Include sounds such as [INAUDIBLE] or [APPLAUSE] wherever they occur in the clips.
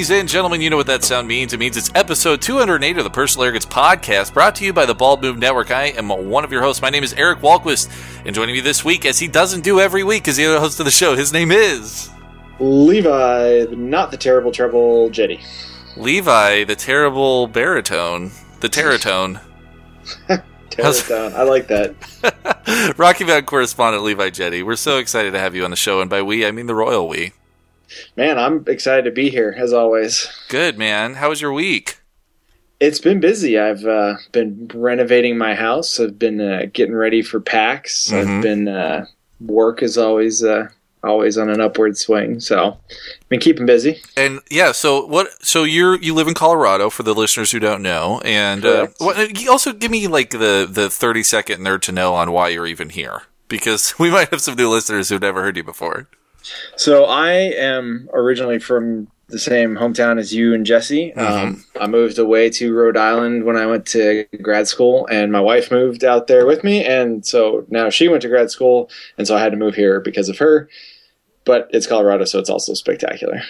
Ladies and gentlemen, you know what that sound means. It means it's episode 208 of the Personal Arrogance Podcast, brought to you by the Bald Move Network. I am one of your hosts. My name is Eric Walquist, and joining me this week, as he doesn't do every week, is the other host of the show. His name is Levi, not the terrible trouble Jetty. Levi, the terrible baritone, the teratone. [LAUGHS] Teratone. I like that. [LAUGHS] Rocky Mountain correspondent Levi Jetty. We're so excited to have you on the show, and by we, I mean the royal we. Man, I'm excited to be here as always. Good man. How was your week? It's been busy. I've uh, been renovating my house. I've been uh, getting ready for PAX. Mhm. I've been uh, work is always uh, always on an upward swing. So, I've been keeping busy. And yeah, so what? So you're you live in Colorado for the listeners who don't know, and uh, what, also give me like the the thirty second nerd to know on why you're even here because [LAUGHS] we might have some new listeners who've never heard you before. So I am originally from the same hometown as you and Jesse. Um, I moved away to Rhode Island when I went to grad school, and my wife moved out there with me. And so now she went to grad school, and so I had to move here because of her. But it's Colorado, so it's also spectacular.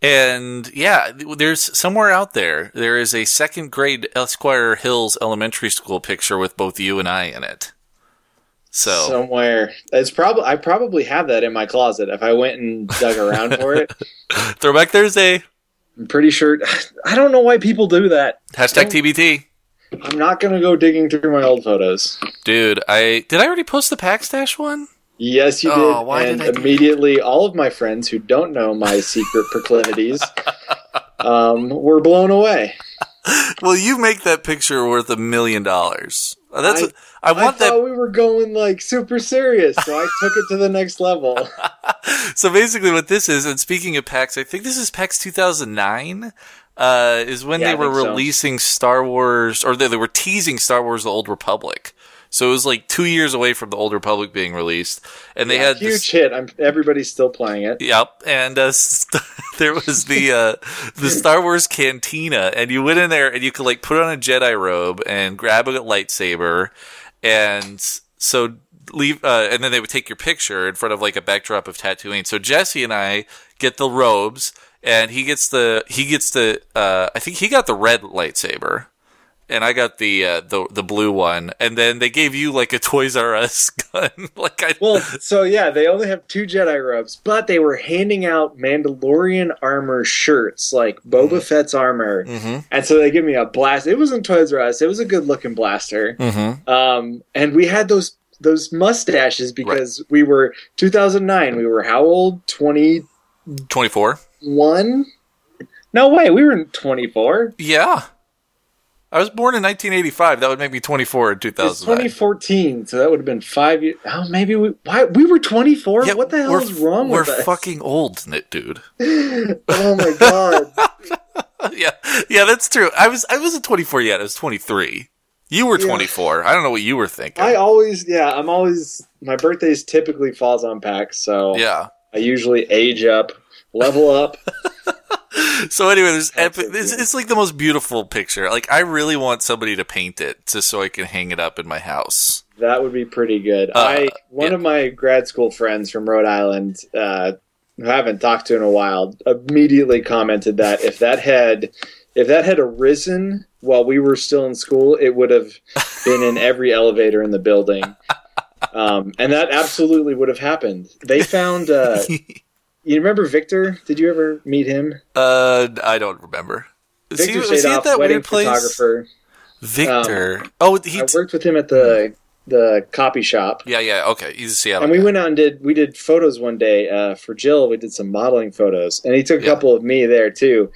And yeah, there's somewhere out there there is a second grade Esquire Hills Elementary School picture with both you and I in it. So Somewhere, it's probably I probably have that in my closet. If I went and dug around for it, [LAUGHS] Throwback Thursday I'm pretty sure. [LAUGHS] I don't know why people do that. hashtag TBT. I'm not gonna go digging through my old photos. Dude, I did I already post the Pack Stash one? Yes, you Oh, did. and did immediately, all of my friends who don't know my secret [LAUGHS] proclivities um, were blown away. Well, you make that picture worth a million dollars. That's I- I, I want thought that. we were going like super serious, so I took it to the next level. [LAUGHS] So basically, what this is, and speaking of PAX, I think this is PAX 2009. Uh, is when Yeah, they I were think so. releasing Star Wars, or they, they were teasing Star Wars: The Old Republic. So it was like two years away from the Old Republic being released, and they had huge this, hit. I'm, everybody's still playing it. Yep, and uh, [LAUGHS] st- there was the uh, the Star Wars cantina, and you went in there and you could like put on a Jedi robe and grab a lightsaber, and so leave, uh, and then they would take your picture in front of like a backdrop of Tatooine. So Jesse and I get the robes, and he gets the he gets the uh, I think he got the red lightsaber. And I got the uh, the the blue one, and then they gave you like a Toys R Us [LAUGHS] gun. like I Well, so yeah, they only have two Jedi robes, but they were handing out Mandalorian armor shirts, like Boba Fett's armor, Mhm. and so they give me a blast. It wasn't Toys R Us; it was a good looking blaster. Mhm. Um, and we had those those mustaches because we were 2009. We were how old? 21? twenty four. One? No way, we were 24. Yeah. I was born in 1985. That would make me 24 in It's 2014, so that would have been five years. Oh, maybe we why we were 24. Yeah, what the hell is wrong We're fucking old, Nit dude. [LAUGHS] oh my god. [LAUGHS] yeah, yeah, that's true. I was I wasn't 24 yet. I was 23. You were Yeah. 24. I don't know what you were thinking. I always, yeah, I'm always. My birthdays typically falls on PAX, so yeah. I usually age up, level up. [LAUGHS] So anyway, there's epic. It's, it's like the most beautiful picture. Like I really want somebody to paint it just so I can hang it up in my house. That would be pretty good. Uh, I one yeah. of my grad school friends from Rhode Island, uh, who I haven't talked to in a while, immediately commented that if that had if that had arisen while we were still in school, it would have been in every elevator in the building. [LAUGHS] Um, and that absolutely would have happened. They found. Uh, [LAUGHS] you remember Victor? Did you ever meet him? uh, I don't remember. Is Victor was he Shadoff, at that wedding weird place? photographer. Victor. oh, he. I worked with him at the the copy shop. yeah, yeah. Okay, he's a Seattle. And we guy. went out and did we did photos one day uh, for Jill. We did some modeling photos, and he took a Yeah. couple of me there too.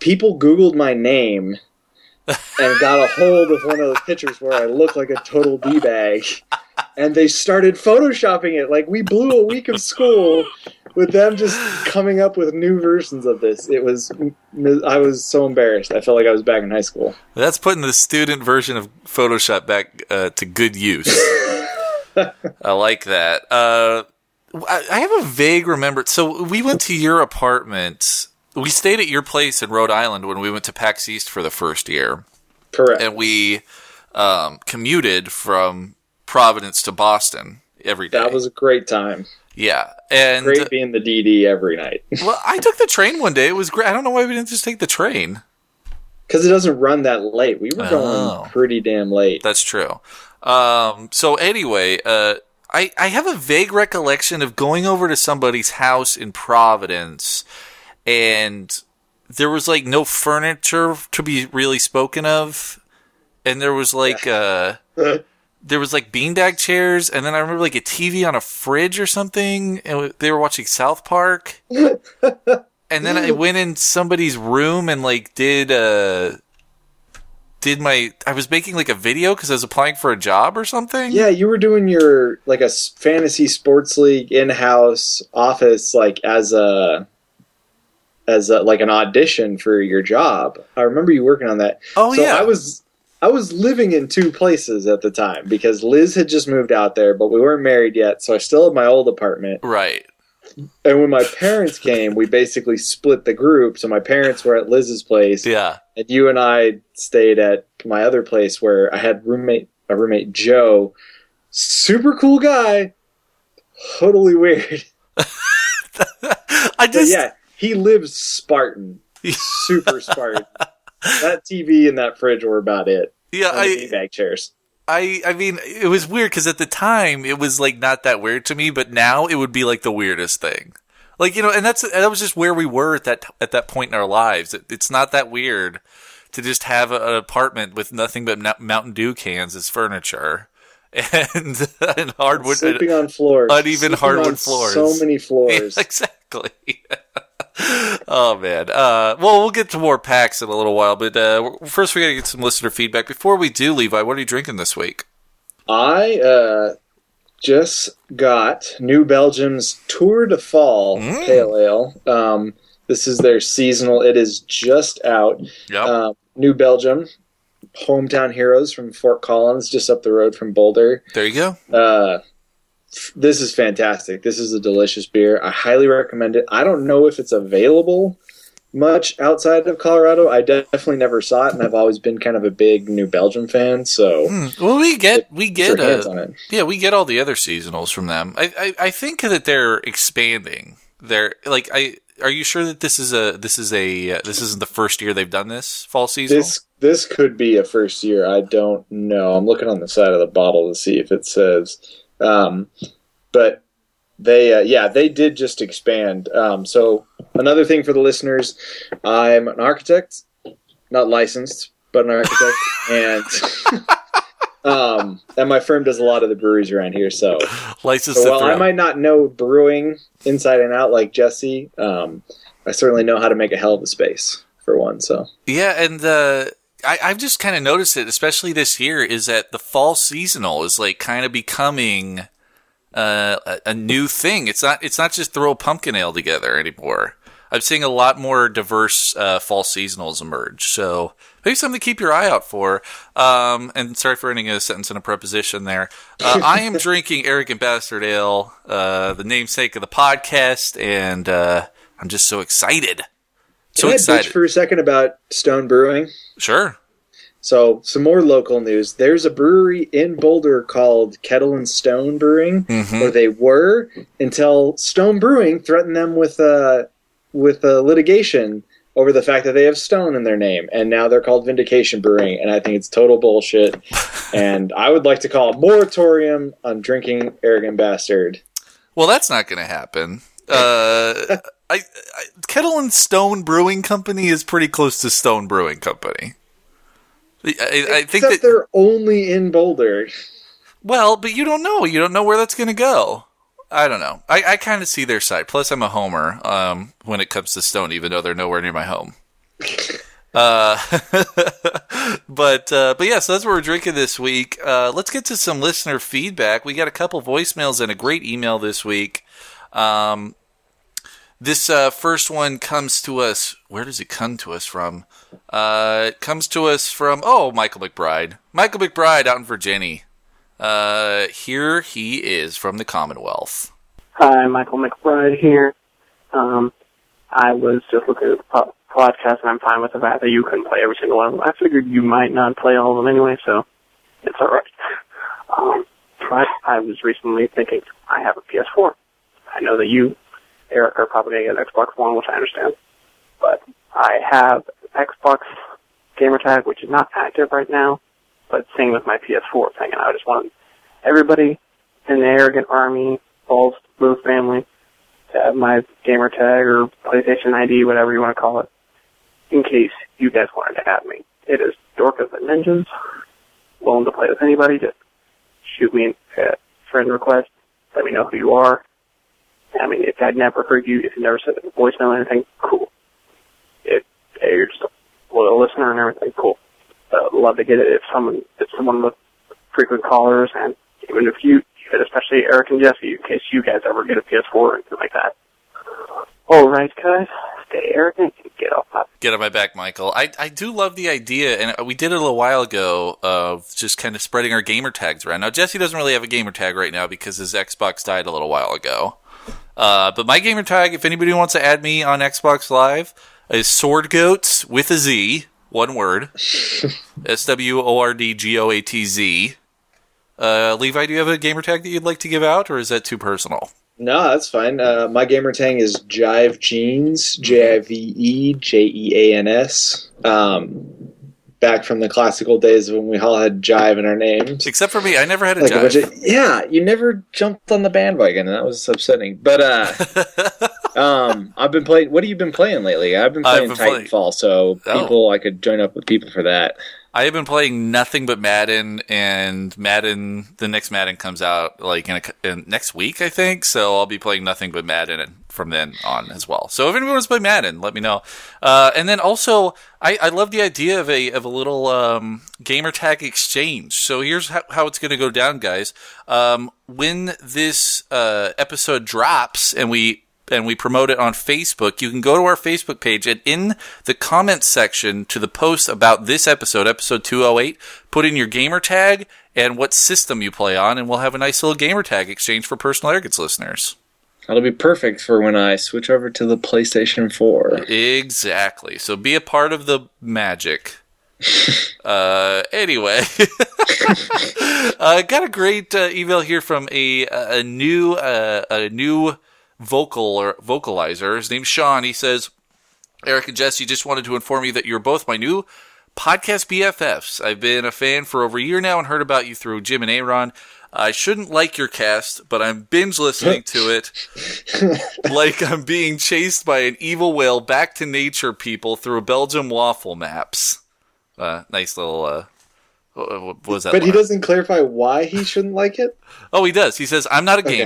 People Googled my name [LAUGHS] and got a hold of one of those pictures where I look like a total d bag, and they started photoshopping it. Like we blew a week of school with them just coming up with new versions of this. It was I was so embarrassed. I felt like I was back in high school. That's putting the student version of Photoshop back uh, to good use. [LAUGHS] I like that. Uh, I, I have a vague remember. So we went to your apartment. We stayed at your place in Rhode Island when we went to PAX East for the first year, Correct. and we um, commuted from Providence to Boston every day. that was a great time. Yeah, and Great being the DD every night [LAUGHS] well, I took the train one day. It was great. I don't know why we didn't just take the train. because it doesn't run that late. We were Oh. going pretty damn late. That's true. Um, so anyway, uh, I I have a vague recollection of going over to somebody's house in Providence, and there was like no furniture to be really spoken of, and there was like uh, [LAUGHS] there was like beanbag chairs, and then I remember like a TV on a fridge or something, and they were watching South Park. [LAUGHS] and then I went in somebody's room and like did uh did my I was making like a video because I was applying for a job or something. Yeah, you were doing your like a fantasy sports league in-house office like as a as a, like an audition for your job. I remember you working on that. Oh so yeah. I was I was living in two places at the time because Liz had just moved out there, but we weren't married yet, so I still had my old apartment. right. And when my parents came, we basically split the group. So my parents were at Liz's place, Yeah. and you and I stayed at my other place where I had roommate a roommate Joe, super cool guy, totally weird. [LAUGHS] [LAUGHS] I But just yeah, he lives Spartan, [LAUGHS] super Spartan. That TV and that fridge were about it. yeah, I beanbag chairs. I I mean it was weird because at the time it was like not that weird to me, but now it would be like the weirdest thing. Like you know, and that's that was just where we were at that at that point in our lives. It, it's not that weird to just have a, an apartment with nothing but Mou- Mountain Dew cans as furniture [LAUGHS] and and hardwood. Sleeping on floors, uneven Sleeping hardwood floors. So many Yeah, floors. [LAUGHS] exactly. [LAUGHS] oh man. Uh, well, we'll get to more packs in a little while, but uh, first we got to get some listener feedback. Before we do, Levi, what are you drinking this week? I uh, just got New Belgium's Tour de Fall Mm. Pale Ale. Um, this is their seasonal. It is just out. Yep. Um, New Belgium, hometown heroes from Fort Collins, just up the road from Boulder. there you go. This is fantastic. This is a delicious beer. I highly recommend it. I don't know if it's available much outside of Colorado. I definitely never saw it, and I've always been kind of a big New Belgium fan. So Hmm. Well, we get we get get your hands uh, yeah we get all the other seasonals from them. I, I I think that they're expanding. They're like I. Are you sure that this is a this is a uh, this isn't the first year they've done this fall season? This this could be a first year. I don't know. I'm looking on the side of the bottle to see if it says. Um, but they, uh, yeah, they did just expand. Um, so another thing for the listeners, I'm an architect, not licensed, but an architect, [LAUGHS] and um, and my firm does a lot of the breweries around here. So License so while I might not know brewing inside and out like Jesse, um, I certainly know how to make a hell of a space for one. So. Yeah, and uh, I, I've just kind of noticed it, especially this year, is that the fall seasonal is like kind of becoming uh, a, a new thing. It's not it's not just throw pumpkin ale together anymore. I'm seeing a lot more diverse uh, fall seasonals emerge. So maybe something to keep your eye out for. Um, and sorry for ending a sentence in a preposition there. Uh, I am [LAUGHS] drinking Arrogant Bastard Ale, uh, the namesake of the podcast, and uh, I'm just so excited. So Can I bitch for a second about Stone Brewing? Sure. So, some more local news. There's a brewery in Boulder called Kettle and Stone Brewing, Mhm. or they were until Stone Brewing threatened them with uh, with uh, litigation over the fact that they have Stone in their name, and now they're called Vindication Brewing, and I think it's total bullshit. [LAUGHS] and I would like to call a moratorium on drinking Arrogant Bastard. Well, that's not going to happen. Uh, I, I, Kettle and Stone Brewing Company is pretty close to Stone Brewing Company. I, I, think that. they're only in Boulder. Well, but you don't know. You don't know where that's going to go. I don't know. I, I kind of see their side. Plus, I'm a homer um, when it comes to Stone, even though they're nowhere near my home. [LAUGHS] Uh, [LAUGHS] but uh, but yeah, so that's what we're drinking this week. Uh, let's get to some listener feedback. We got a couple voicemails and a great email this week. Um, this uh, first one comes to us. Where does it come to us from? Uh, it comes to us from oh Michael McBride. Michael McBride out in Virginia. Uh, here he is from the Commonwealth. Hi, Michael McBride here. Um, I was just looking at the po- podcast, and I'm fine with the fact that you couldn't play every single one of them. I figured you might not play all of them anyway, so it's all right. Um, but I was recently thinking I have a PS4. I know that you, Eric, are probably going to get Xbox One, which I understand. But I have Xbox gamertag, which is not active right now, but same with my PS4 thing, and I just want everybody in the arrogant army, Bald Move family, to have my gamertag or PlayStation ID, whatever you want to call it, in case you guys wanted to add me. It is Dork of the Ninjas. Willing to play with anybody. Just shoot me a friend request. Let me know who you are. I mean, if I'd never heard you, if you never said a voicemail or anything, cool. If hey, you're just a loyal listener and everything, cool. Uh, love to get it if someone, if someone with frequent callers and even if you, especially Eric and Jesse, in case you guys ever get a PS4 or anything like that. All right, guys, stay arrogant and get off my Get on my back, Michael. I, I do love the idea, and we did it a little while ago of just kind of spreading our gamer tags around. Now, Jesse doesn't really have a gamer tag right now because his Xbox died a little while ago. Uh, but my gamer tag, if anybody wants to add me on Xbox Live, is Sword Goats with a Z, one word. [LAUGHS] S W O R D G O A T Z. Uh, Levi, do you have a gamer tag that you'd like to give out, or is that too personal? No, that's fine. Uh, my gamer tag is Jive Jeans, J I V E J E A N S. Um, back from the classical days when we all had Jive in our names. Except for me, I never had a Like a jive. of- yeah, you never jumped on the bandwagon, and that was upsetting. But uh, [LAUGHS] um, I've been playing. What have you been playing lately? I've been I've playing been playing- Titanfall, so Oh. people I could join up with people for that. I have been playing nothing but Madden, and Madden. The next Madden comes out like in, a, in next week, I think. So I'll be playing nothing but Madden from then on as well. So if anyone wants to play Madden, let me know. Uh, and then also, I, I love the idea of a of a little um, gamer tag exchange. So here's how, how it's going to go down, guys. Um, when this uh, episode drops, and we and we promote it on Facebook, you can go to our Facebook page and in the comments section to the post about this episode, episode 208, put in your gamer tag and what system you play on, and we'll have a nice little gamer tag exchange for personal arrogance listeners. That'll be perfect for when I switch over to the PlayStation 4. Exactly. So be a part of the magic. [LAUGHS] uh, anyway, I [LAUGHS] got a great uh, email here from a a new uh, a new vocal or vocalizer. His name's Sean. He says, Eric and Jesse just wanted to inform you that you're both my new podcast BFFs. I've been a fan for over a year now and heard about you through Jim and A.Ron. I shouldn't like your cast, but I'm binge listening to it [LAUGHS] like I'm being chased by an evil whale back to nature people through a Belgium waffle maps. Uh, nice little, uh, what was that? But he doesn't clarify why he shouldn't like it. Oh, he does. He says, I'm not a Okay.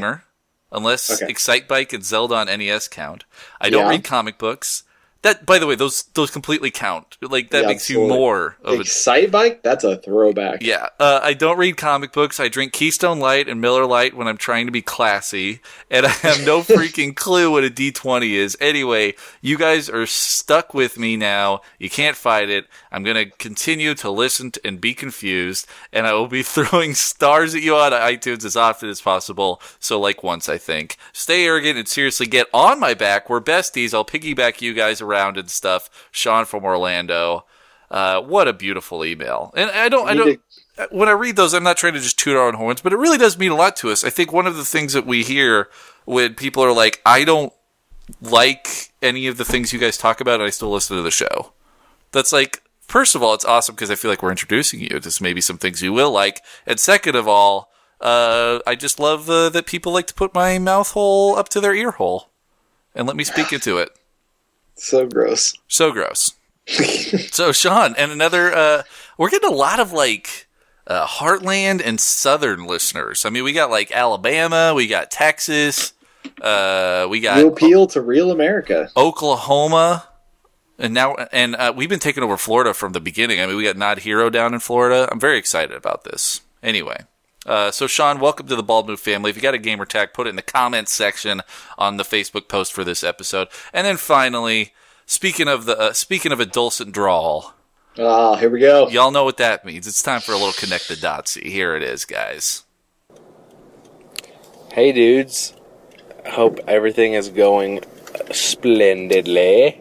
Unless Okay. Excitebike and Zelda on NES count. I don't Yeah. read comic books. That, by the way, those those completely count. Like that Yeah, makes you more of a Excite bike? That's a throwback. yeah, uh, I don't read comic books. I drink Keystone Light and Miller Light when I'm trying to be classy, and I have no [LAUGHS] freaking clue what a D20 is. Anyway, you guys are stuck with me now. You can't fight it. I'm gonna continue to listen to and be confused, and I will be [LAUGHS] throwing stars at you on iTunes as often as possible. So, like once, I think. Stay arrogant and seriously get on my back. We're besties. I'll piggyback you guys around and stuff. Sean from Orlando. Uh, what a beautiful email. And I don't, I don't, need when I read those, I'm not trying to just toot our own horns, but it really does mean a lot to us. I think one of the things that we hear when people are like, I don't like any of the things you guys talk about, and I still listen to the show. That's like, first of all, it's awesome because I feel like we're introducing you to maybe some things you will like. And second of all, uh, I just love uh, that people like to put my mouth hole up to their ear hole and let me speak into it. So gross. So gross. so Sean and another uh we're getting a lot of like uh Heartland and Southern listeners. I mean we got like Alabama, we got Texas, uh we got You appeal to real America. Oklahoma and now and uh, we've been taking over Florida from the beginning. I mean we got Nod Hero down in Florida. I'm very excited about this. Anyway, uh, so Sean, welcome to the Bald Move family. If you got a gamer tag, put it in the comments section on the Facebook post for this episode. And then finally, speaking of the uh, speaking of a dulcet drawl, Oh, here we go. y'all know what that means. It's time for a little connect the dotsy. Here it is, guys. Hey dudes, hope everything is going splendidly.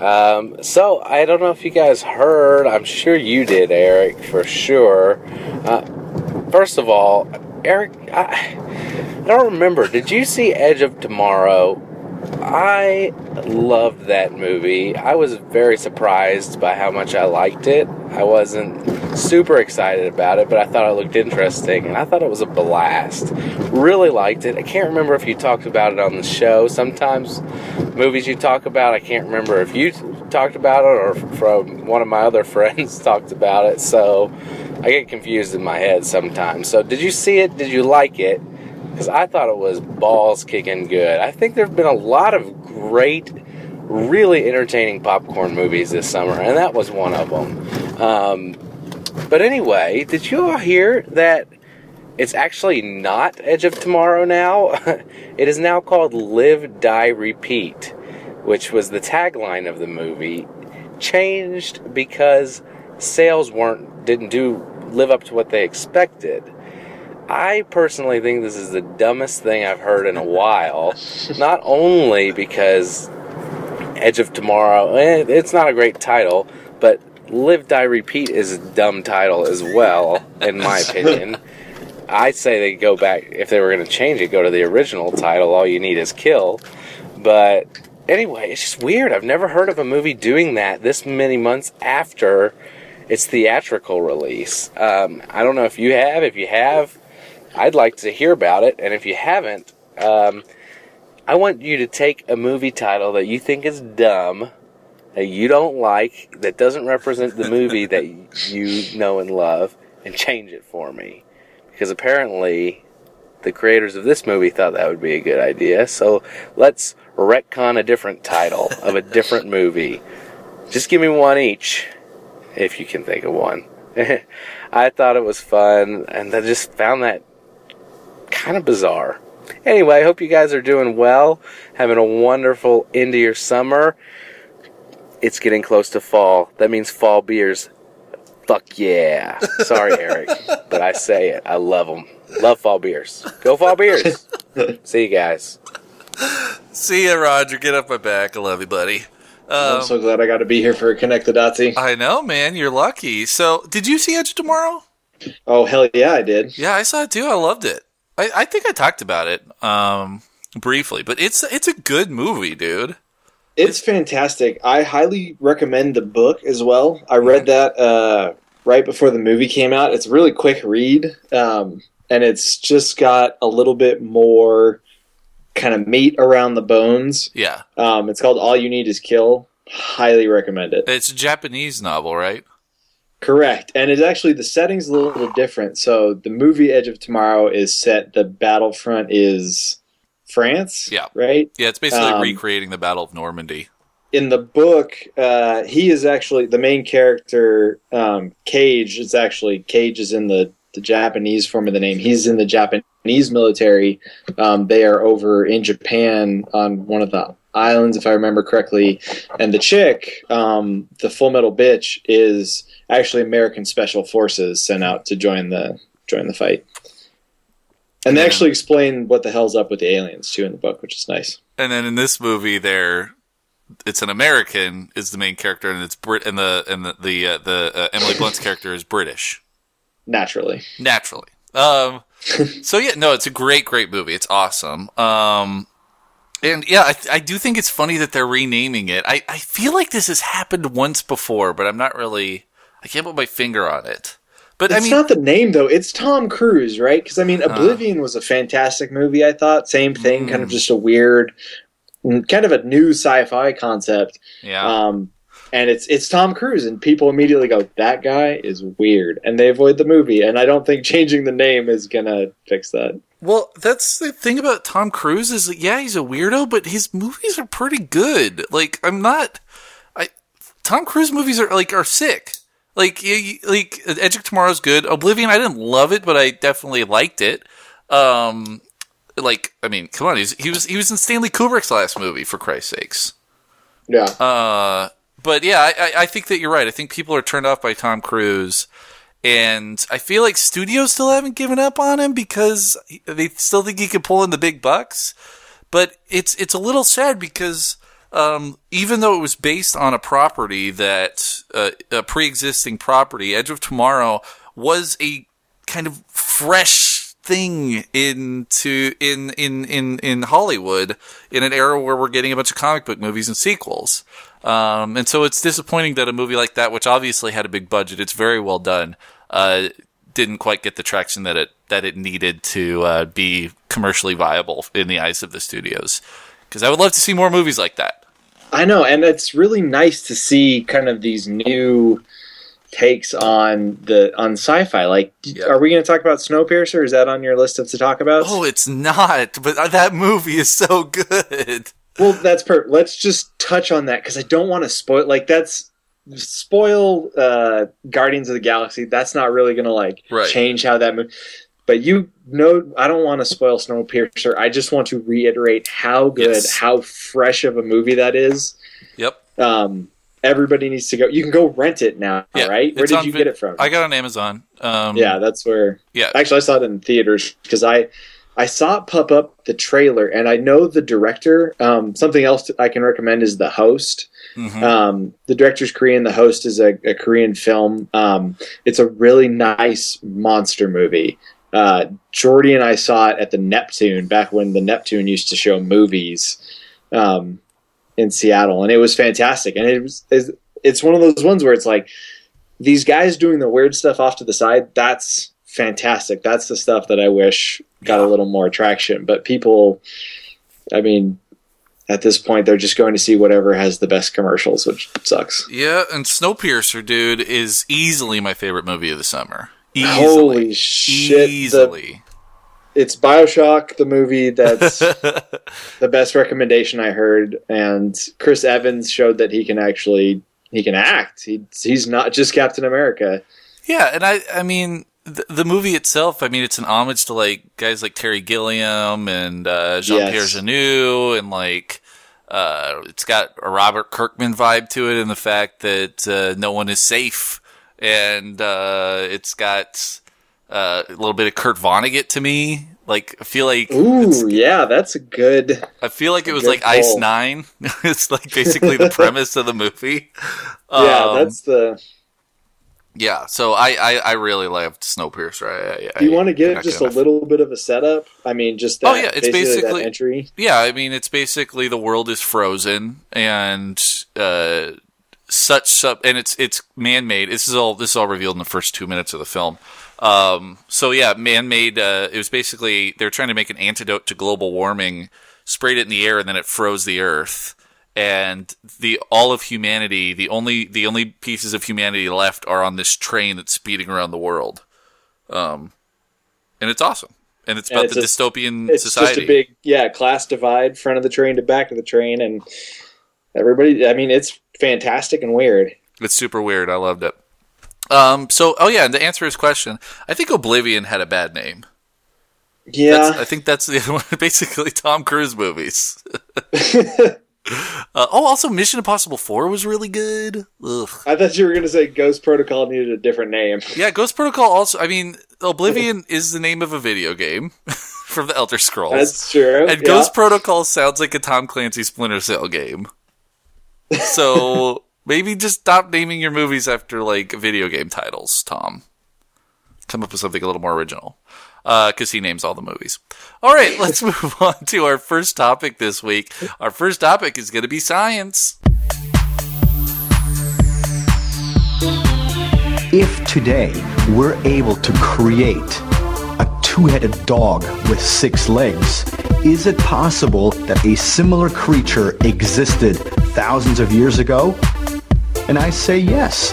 Um, so I don't know if you guys heard. I'm sure you did, Eric, for sure. Uh, first of all, Eric, I, don't remember. Did you see Edge of Tomorrow? I loved that movie. I was very surprised by how much I liked it. I wasn't super excited about it, but I thought it looked interesting and I thought it was a blast. Really liked it. I can't remember if you talked about it on the show. Sometimes movies you talk about, I can't remember if you talked about it or from one of my other [LAUGHS] friends talked about it. So I get confused in my head sometimes. So, did you see it? Did you like it? Because I thought it was balls kicking good. I think there have been a lot of great, really entertaining popcorn movies this summer, and that was one of them. Um, but anyway, did you all hear that it's actually not Edge of Tomorrow now? [LAUGHS] it is now called Live, Die, Repeat, which was the tagline of the movie, changed because sales weren't didn't do live up to what they expected. I personally think this is the dumbest thing I've heard in a while. [LAUGHS] Not only because Edge of Tomorrow, eh, it's not a great title, but Live, Die, Repeat is a dumb title as well, in my [LAUGHS] opinion. I'd say they go back, if they were going to change it, go to the original title, All You Need Is Kill. But anyway, it's just weird. I've never heard of a movie doing that this many months after its theatrical release. Um, I don't know if you have. If you have, I'd like to hear about it. And if you haven't, um, I want you to take a movie title that you think is dumb, that you don't like, that doesn't represent the movie [LAUGHS] that you know and love, and change it for me. Because apparently, the creators of this movie thought that would be a good idea. So let's retcon a different title of a [LAUGHS] different movie. Just give me one each, if you can think of one. [LAUGHS] I thought it was fun, and I just found that kind of bizarre. Anyway, I hope you guys are doing well, having a wonderful end of your summer. It's getting close to fall. That means fall beers. Fuck yeah. Sorry, [LAUGHS] Eric, but I say it. I love them. Love fall beers. Go fall beers. [LAUGHS] See you guys. See ya, Roger. Get off my back. I love you, buddy. I'm um, so glad I got to be here for Connect the Dotsy. I know, man. You're lucky. So, did you see Edge Tomorrow? Oh hell yeah, I did. Yeah, I saw it too. I loved it. I, I think I talked about it um, briefly, but it's it's a good movie, dude. It's fantastic. I highly recommend the book as well. I read that uh, right before the movie came out. It's a really quick read, um, and it's just got a little bit more kind of meat around the bones. Yeah, Um, it's called All You Need Is Kill. Highly recommend it. it's a Japanese novel, right? Correct. And it's actually the setting's a little different. So the movie Edge of Tomorrow is set the battlefront is France. Yeah. Right? Yeah, it's basically Um, recreating the Battle of Normandy. In the book, uh, he is actually the main character, um, Cage. It's actually Cage is in the, the Japanese form of the name. He's in the Japanese military. Um, they are over in Japan on one of the islands, if I remember correctly. And the chick, um, the Full Metal Bitch, is actually American Special Forces sent out to join the join the fight. And they Yeah. actually explain what the hell's up with the aliens too in the book, which is nice. And then in this movie, there, it's an American is the main character, and it's Brit, and the and the the, uh, the uh, Emily Blunt's character is British. Naturally. naturally. Um, [LAUGHS] so yeah, no, it's a great, great movie. It's awesome. Um, and yeah, I, I do think it's funny that they're renaming it. I, I feel like this has happened once before, but I'm not really. I can't put my finger on it. But It's I mean, not the name though. It's Tom Cruise, right? Because I mean, Oblivion was a fantastic movie. I thought same thing, kind of just a weird, mm, kind of a new sci-fi concept. yeah, Um, and it's it's Tom Cruise, and people immediately go, "That guy is weird," and they avoid the movie. And I don't think [LAUGHS] changing the name is gonna fix that. Well, that's the thing about Tom Cruise is that, yeah, he's a weirdo, but his movies are pretty good. Like I'm not I Tom Cruise movies are like are sick. Like you, like Edge of Tomorrow's good. Oblivion I didn't love it, but I definitely liked it. Um like I mean, come on, he was he was in Stanley Kubrick's last movie for Christ's sakes. Yeah, Uh, but yeah, I, I, I think that you're right. I think people are turned off by Tom Cruise, and I feel like studios still haven't given up on him because they still think he can pull in the big bucks. But it's it's a little sad because um, even though it was based on a property that uh, a pre-existing property, Edge of Tomorrow was a kind of fresh thing into in in in in Hollywood in an era where we're getting a bunch of comic book movies and sequels. Um, and so it's disappointing that a movie like that, which obviously had a big budget, it's very well done, uh, didn't quite get the traction that it that it needed to uh, be commercially viable in the eyes of the studios. Because I would love to see more movies like that. I know, and it's really nice to see kind of these new takes on the on sci-fi. Like, are we going to talk about Snowpiercer? Is that on your list of to talk about? Oh, it's not, but that movie is so good. Well, that's per. Let's just touch on that because I don't want to spoil. Like, that's spoil uh, Guardians of the Galaxy. That's not really going to like Right. change how that movie. But you know, I don't want to spoil Snowpiercer. I just want to reiterate how good, Yes. how fresh of a movie that is. Yep. Um, everybody needs to go. You can go rent it now, Yeah, right? Where did you vi- get it from? I got it on Amazon. Um, yeah, that's where. yeah. Actually, I saw it in theaters because I I saw it pop up the trailer, and I know the director. Um, something else I can recommend is The Host. Mhm. Um, the director's Korean. The Host is a, a Korean film. Um, it's a really nice monster movie. Uh, Jordy and I saw it at the Neptune back when the Neptune used to show movies um, in Seattle, and it was fantastic. And it was it's, one of those ones where it's like these guys doing the weird stuff off to the side. That's fantastic. That's the stuff that I wish got a little more traction. But people, I mean, at this point, they're just going to see whatever has the best commercials, which sucks. Yeah, and Snowpiercer, dude, is easily my favorite movie of the summer. Holy Easily. shit! The, Easily. it's Bioshock, the movie that's [LAUGHS] the best recommendation I heard, and Chris Evans showed that he can actually he can act. He, he's not just Captain America. yeah, and I, I mean, the, the movie itself, I mean, it's an homage to like guys like Terry Gilliam and uh, Jean Pierre Yes. Jeunet, and like uh, it's got a Robert Kirkman vibe to it, and the fact that uh, no one is safe, and uh, it's got uh, a little bit of Kurt Vonnegut to me. Like, I feel like Ooh, yeah, that's a good. I feel like it was like Ice. Nine. [LAUGHS] it's like basically the [LAUGHS] premise of the movie. Yeah, Um, that's the. yeah. So I, I, I really loved Snowpiercer. I, I, Do you want to give just a little bit of a setup? I mean, just that, Oh, yeah, it's basically- entry. Yeah, I mean it's basically the world is frozen and uh, such sub and it's it's man made. This is all this is all revealed in the first two minutes of the film. Um, so yeah, man made. Uh, it was basically they're trying to make an antidote to global warming, sprayed it in the air, and then it froze the earth. And the all of humanity, the only the only pieces of humanity left are on this train that's speeding around the world. Um, and it's awesome. And it's And about it's the just- dystopian It's society. just a big, yeah, class divide, front of the train to back of the train, and everybody. I mean, it's fantastic and weird. It's super weird. I loved it. Um, so, oh yeah, and to answer his question, I think Oblivion had a bad name. Yeah, That's, I think that's the other [LAUGHS] one. basically Tom Cruise movies. [LAUGHS] uh, oh, also Mission Impossible Four was really good. Ugh. I thought you were going to say Ghost Protocol needed a different name. [LAUGHS] Yeah, Ghost Protocol. Also, I mean, Oblivion is the name of a video game from the Elder Scrolls, That's true. and yeah. Ghost Protocol sounds like a Tom Clancy Splinter Cell game. So maybe just stop naming your movies after like video game titles, Tom. Come up with something a little more original. Uh, because he names all the movies. All right, let's [LAUGHS] move on to our first topic this week. Our first topic is going to be science. If today we're able to create a two headed dog with six legs, is it possible that a similar creature existed thousands of years ago? And I say yes.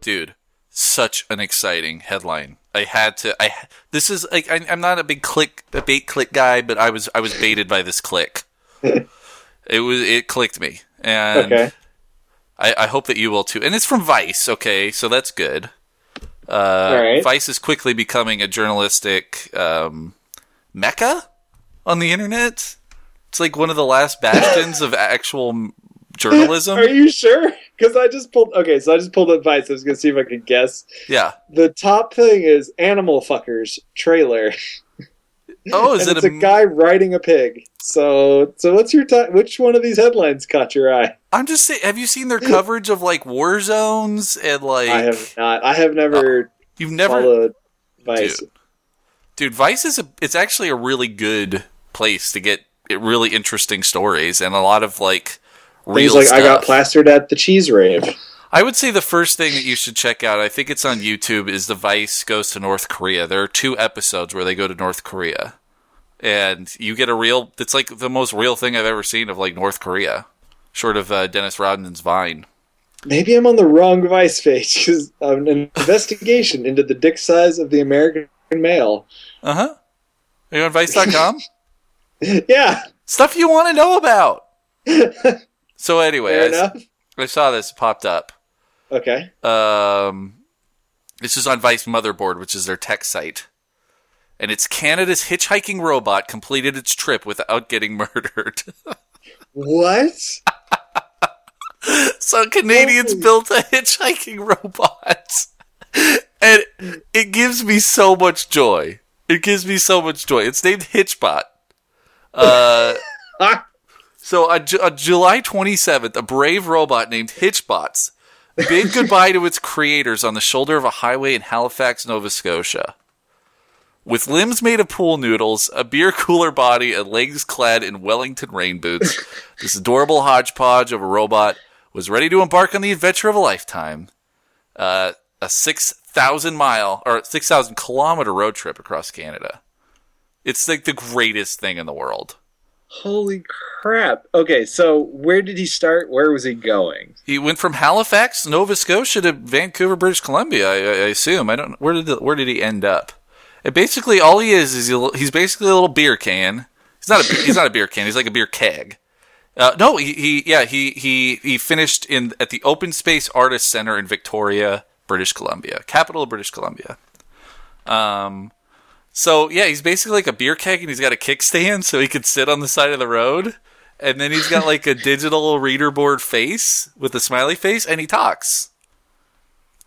dude such an exciting headline. I had to i this is like I, i'm not a big click a bait click guy but i was i was baited by this click. [LAUGHS] It was it clicked me. And Okay. I, I hope that you will too. And it's from vice okay? So that's good uh right. vice is quickly becoming a journalistic um mecca on the internet it's like one of the last bastions of actual journalism Are you sure? Because I just pulled. Okay, so I just pulled up Vice. I was going to see if I could guess. yeah The top thing is Animal Fuckers trailer. oh is [LAUGHS] it it's a, guy riding a pig. So, so what's your ti Which one of these headlines caught your eye? I'm just saying. Have you seen their coverage of like war zones and like I have not. I have never oh, you've never? followed. Vice. Dude. Dude, Vice is a it's actually a really good place to get really interesting stories and a lot of like real Things like stuff. I got plastered at the cheese rave. I would say the first thing that you should check out, I think it's on YouTube, is the Vice goes to North Korea. There are two episodes where they go to North Korea. And you get a real it's like the most real thing I've ever seen of like North Korea. Short of uh, Dennis Rodman's Vine. Maybe I'm on the wrong Vice page because I'm an investigation into the dick size of the American male. Uh-huh. Are you on Vice.com? [LAUGHS] Yeah, Stuff you want to know about. [LAUGHS] so anyway, I. I saw this popped up. Okay. Um, this is on Vice Motherboard, which is their tech site. And it's Canada's hitchhiking robot completed its trip without getting [LAUGHS] murdered. What? So Canadians built a hitchhiking robot. [LAUGHS] and it gives me so much joy. It gives me so much joy. It's named Hitchbot. Uh, [LAUGHS] So on, Ju- on July 27th, a brave robot named Hitchbots bid goodbye to its creators on the shoulder of a highway in Halifax, Nova Scotia. With limbs made of pool noodles, a beer cooler body, and legs clad in Wellington rain boots, this adorable hodgepodge of a robot was ready to embark on the adventure of a lifetime. Uh, a 6,000 mile, or 6,000 kilometer road trip across Canada. It's like the greatest thing in the world. holy crap. Okay, so where did he start? Where was he going? He went from Halifax, Nova Scotia, to Vancouver, British Columbia. I, I assume. I don't. Where did the, where did he end up? And basically, all he is is he- he's basically a little beer can. He's not a he's not a beer can. He's like a beer keg. Uh, no, he, he yeah he he he finished in at the Open Space Artist Center in Victoria, British Columbia, capital of British Columbia. Um, so yeah, he's basically like a beer keg, and he's got a kickstand so he could sit on the side of the road. And then he's got like a digital reader board face with a smiley face, and he talks.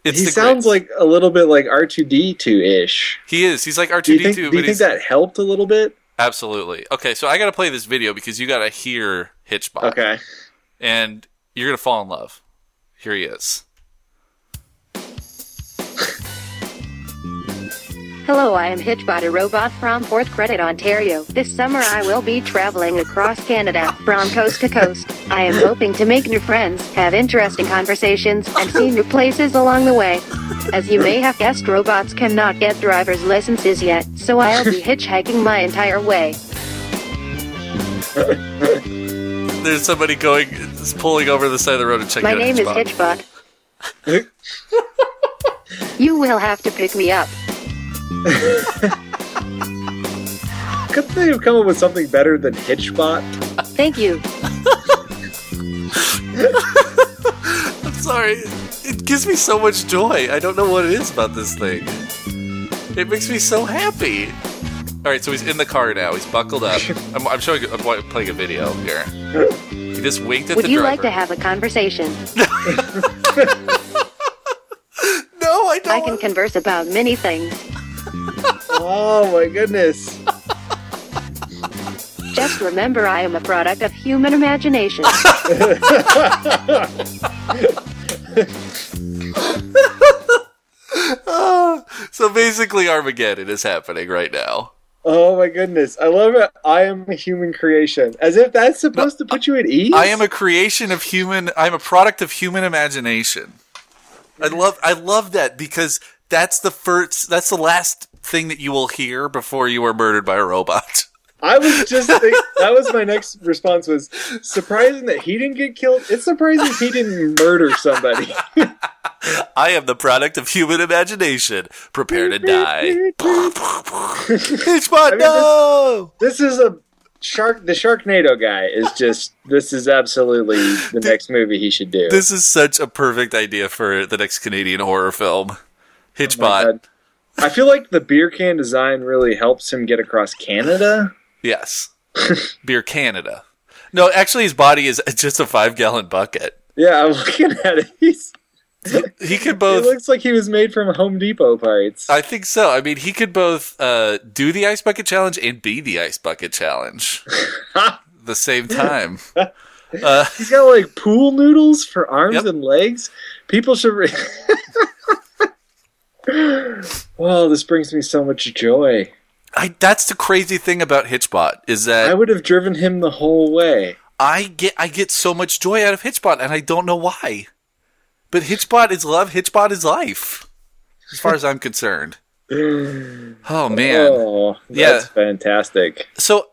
It's he sounds great- like a little bit like R2D2 ish. he is. He's like R Do two you D think, two, do you think that helped a little bit? Absolutely okay. So I got to play this video because you got to hear Hitchbot, Okay. and you're gonna fall in love. Here he is. Hello, I am Hitchbot, a robot from Port Credit, Ontario. This summer I will be traveling across Canada, from coast to coast. I am hoping to make new friends, have interesting conversations, and see new places along the way. As you may have guessed, robots cannot get driver's licenses yet, so I'll be hitchhiking my entire way. There's somebody going, pulling over the side of the road to check My name is. Hitchbot. You will have to pick me up. [LAUGHS] Couldn't they have come up with something better than Hitchbot? Thank you. [LAUGHS] I'm sorry. It gives me so much joy. I don't know what it is about this thing. It makes me so happy. All right, so he's in the car now. He's buckled up. [LAUGHS] I'm, I'm showing. I'm playing a video here. He just winked at the Would the you driver. like to have a conversation? no, I don't. I can converse about many things. Oh my goodness. Just remember I am a product of human imagination. [LAUGHS] so basically, Armageddon is happening right now. Oh my goodness. I love it. I am a human creation. As if that's supposed to put you at ease? I am a creation of human. I'm a product of human imagination. I love. I love that because that's the first. That's the last thing that you will hear before you are murdered by a robot. [LAUGHS] I was just think, that was my next response was surprising that he didn't get killed. It's surprising he didn't murder somebody. [LAUGHS] I am the product of human imagination. Prepare to die. [LAUGHS] Hitchbot, mean, no! this is a shark the Sharknado guy is just this is absolutely the next movie he should do. This is such a perfect idea for the next Canadian horror film. Oh Hitchbot. God. I feel like the beer can design really helps him get across Canada. yes. Beer Canada. No, actually, his body is [LAUGHS] just a five gallon bucket. Yeah, I'm looking at it. He's, He could both. it looks like he was made from Home Depot parts. I think so. I mean, he could both uh, do the ice bucket challenge and be the ice bucket challenge [LAUGHS] the same time. [LAUGHS] Uh, He's got like pool noodles for arms Yep. and legs. People should. Re- Well, this brings me so much joy. I that's the crazy thing about Hitchbot is that I would have driven him the whole way. I get I get so much joy out of Hitchbot, and I don't know why. But Hitchbot is love. Hitchbot is life, as far as I'm concerned. [SIGHS] Oh man! Oh, Yeah. that's fantastic. So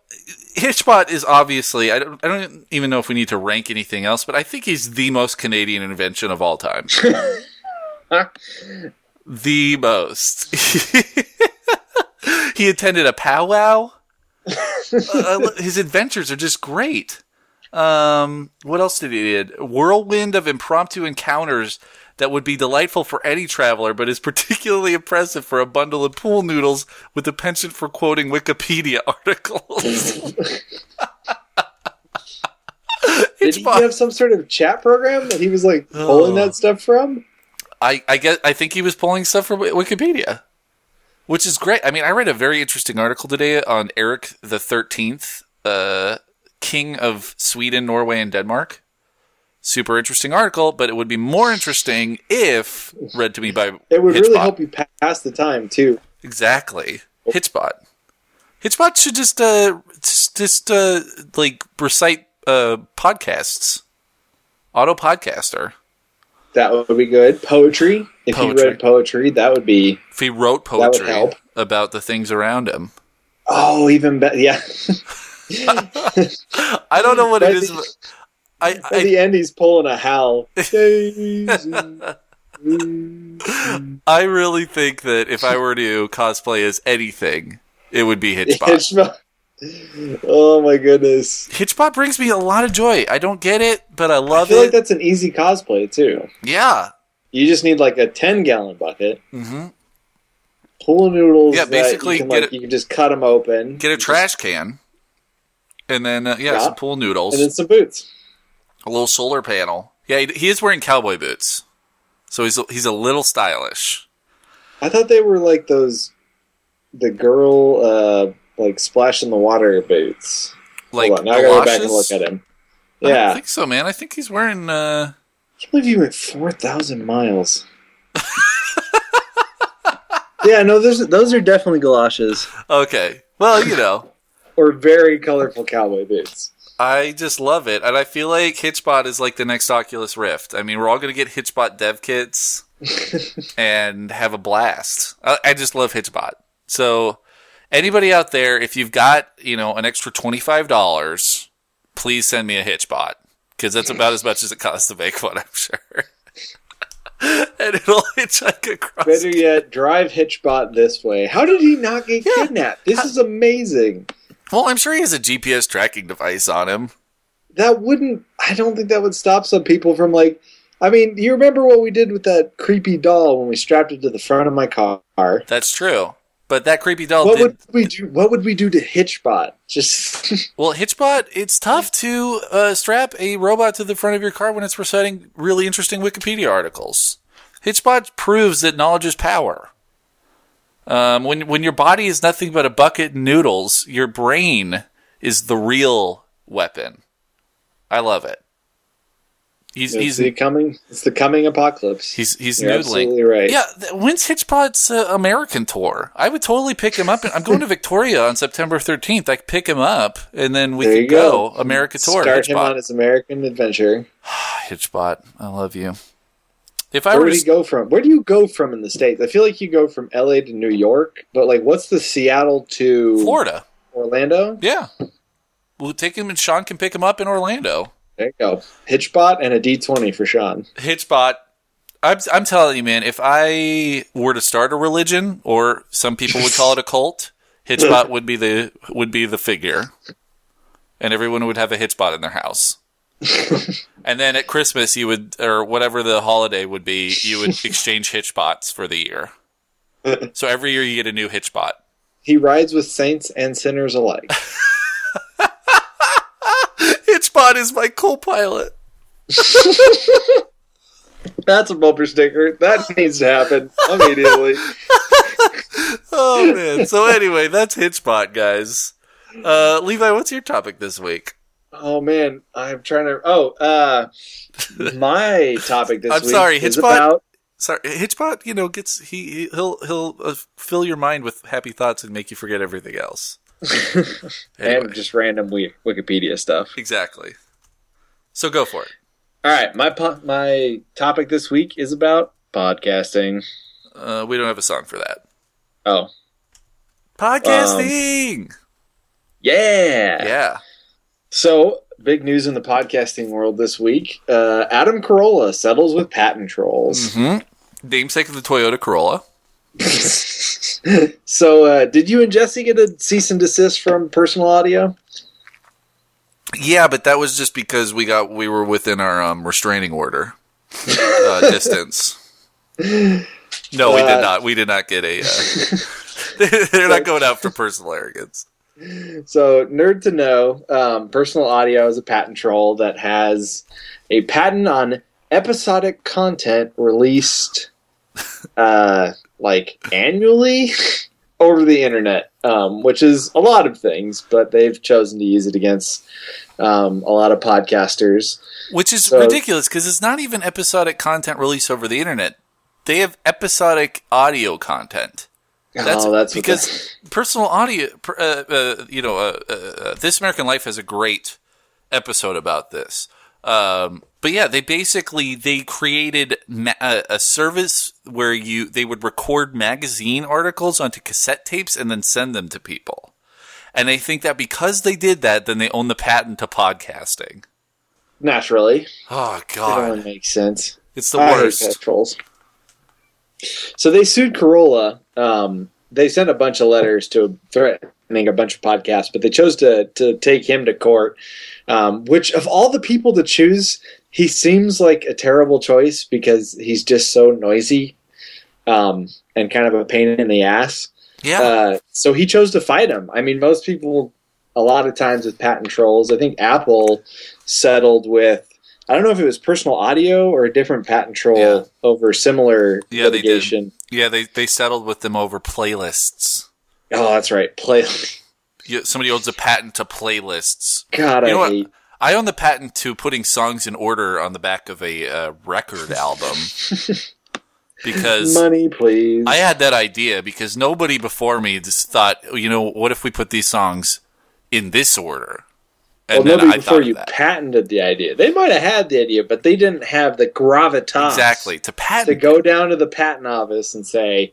Hitchbot is obviously I don't I don't even know if we need to rank anything else, but I think he's the most Canadian invention of all time. [LAUGHS] the most. [LAUGHS] he attended a powwow. [LAUGHS] uh, his adventures are just great. Um, what else did he did? Whirlwind of impromptu encounters that would be delightful for any traveler, but is particularly impressive for a bundle of pool noodles with a penchant for quoting Wikipedia [LAUGHS] articles. Did he have some sort of chat program that he was like pulling Oh. that stuff from? I, I get I think he was pulling stuff from Wikipedia, which is great. I mean, I read a very interesting article today on Eric the Thirteenth, uh, King of Sweden, Norway, and Denmark. Super interesting article, but it would be more interesting if read to me by It would really help you pass the time too. Exactly, Hitchbot. Hitchbot should just uh just, just uh like recite uh podcasts, auto podcaster. That would be good. Poetry. If Poetry. you read poetry, that would be If he wrote poetry help. about the things around him. oh even better. Yeah. [LAUGHS] I don't know what By it is. the- but I, At I the end, he's pulling a howl. [LAUGHS] I really think that if I were to cosplay as anything, it would be [LAUGHS] Hitchbot. Hitchbot. Oh my goodness! Hitchbot brings me a lot of joy. I don't get it, but I love it. I feel it. like that's an easy cosplay too. yeah. You just need like a ten gallon bucket, hmm pool noodles. Yeah, basically you can, like, it- you can just cut them open. Get a trash can, and then uh, yeah, Yeah. some pool noodles, and then some boots. a little solar panel. Yeah, he, he is wearing cowboy boots, so he's a, he's a little stylish. I thought they were like those, the girl uh like splash in the water boots. Like Hold on, now I gotta go back and look at him. Yeah, I think so, man. I think he's wearing. uh I can't believe you went four thousand miles. [LAUGHS] yeah, no, those those are definitely galoshes Okay, well, you know. [LAUGHS] or very colorful cowboy boots. I just love it, and I feel like Hitchbot is like the next Oculus Rift. I mean, we're all going to get Hitchbot dev kits [LAUGHS] and have a blast. I, I just love Hitchbot. So, anybody out there, if you've got you know an extra twenty five dollars, please send me a Hitchbot because that's about as much as it costs to make one, I'm sure. [LAUGHS] and it'll [LAUGHS] hitchhike across. Better yet, drive Hitchbot this way. How did he not get kidnapped? This is amazing. Well, I'm sure he has a GPS tracking device on him. That wouldn't. I don't think that would stop some people from like. I mean, you remember what we did with that creepy doll when we strapped it to the front of my car? That's true. But that creepy doll What did would we do? What would we do to Hitchbot? Just [LAUGHS] Well, Hitchbot, it's tough to uh, strap a robot to the front of your car when it's reciting really interesting Wikipedia articles. Hitchbot proves that knowledge is power. Um, when when your body is nothing but a bucket of noodles, your brain is the real weapon. I love it. He's it's he's the coming. It's the coming apocalypse. he's he's You're noodling. absolutely right. Yeah, when's Hitchbot's uh, American tour? I would totally pick him up. I'm going to Victoria on September 13th. I could pick him up, and then we There could go. go America tour. Start him Hitchbot. on his American adventure. [SIGHS] Hitchbot, I love you. If I Where would he to, go from? Where do you go from in the states? I feel like you go from L.A. to New York, but like, what's the Seattle to Florida, Orlando? yeah, we'll take him, and Sean can pick him up in Orlando. There you go. Hitchbot and a D twenty for Sean. Hitchbot. I'm, I'm telling you, man. If I were to start a religion, or some people would call it a cult, [LAUGHS] Hitchbot would be the would be the figure, and everyone would have a Hitchbot in their house. [LAUGHS] and then at Christmas, you would, or whatever the holiday would be, you would [LAUGHS] exchange Hitchbots for the year. So every year you get a new Hitchbot. He rides with saints and sinners alike. Hitchbot is my co-pilot. [LAUGHS] That's a bumper sticker. That needs to happen immediately. [LAUGHS] Oh man. So anyway, that's Hitchbot, guys. Uh, Levi, what's your topic this week? Oh man, I'm trying to. Oh, uh, my topic this [LAUGHS] I'm week sorry, is Hitchbot? about Sorry, Hitchbot. You know, gets he he- he'll he'll uh, fill your mind with happy thoughts and make you forget everything else. [LAUGHS] Anyway, and just random Wikipedia stuff. exactly. So go for it. All right, my po- my topic this week is about podcasting. Uh, we don't have a song for that. Oh, Podcasting. yeah. yeah. So, big news in the podcasting world this week. Uh, Adam Carolla settles with patent trolls. hmm Namesake of the Toyota Corolla. [LAUGHS] so, uh, did you and Jesse get a cease and desist from personal audio? Yeah, but that was just because we got we were within our um, restraining order uh, [LAUGHS] distance. No, we Uh, did not. We did not get a. Uh, [LAUGHS] they're not going out for personal arrogance. So, nerd to know, um, personal audio is a patent troll that has a patent on episodic content released uh, like annually [LAUGHS] over the internet, um, which is a lot of things, but they've chosen to use it against um, a lot of podcasters. Which is So- ridiculous because it's not even episodic content released over the internet. They have episodic audio content. That's, oh, that's because personal audio. Uh, uh, you know, uh, uh, uh, This American Life has a great episode about this. Um, but yeah, they basically they created ma- a, a service where you they would record magazine articles onto cassette tapes and then send them to people. And they think that because they did that, then they own the patent to podcasting. naturally Oh god, it only makes sense. it's the I worst. trolls. So they sued Carolla. Um, they sent a bunch of letters to threatening a bunch of podcasts, but they chose to to take him to court. Um, which of all the people to choose, he seems like a terrible choice because he's just so noisy um, and kind of a pain in the ass. Yeah, Uh, so he chose to fight him. I mean, most people, a lot of times with patent trolls, I think Apple settled with. I don't know if it was personal audio or a different patent troll Yeah. over similar Yeah, they did. litigation. yeah. They they settled with them over playlists. Oh, that's right. Play. [LAUGHS] Somebody owns a patent to playlists. God, You know I what? hate. I own the patent to putting songs in order on the back of a uh, record [LAUGHS] album because Money, please. I had that idea because nobody before me just thought, "Oh, you know, what if we put these songs in this order? well, And then nobody before you patented the idea. They might have had the idea, but they didn't have the gravitas exactly to patent to go down to the patent office and say,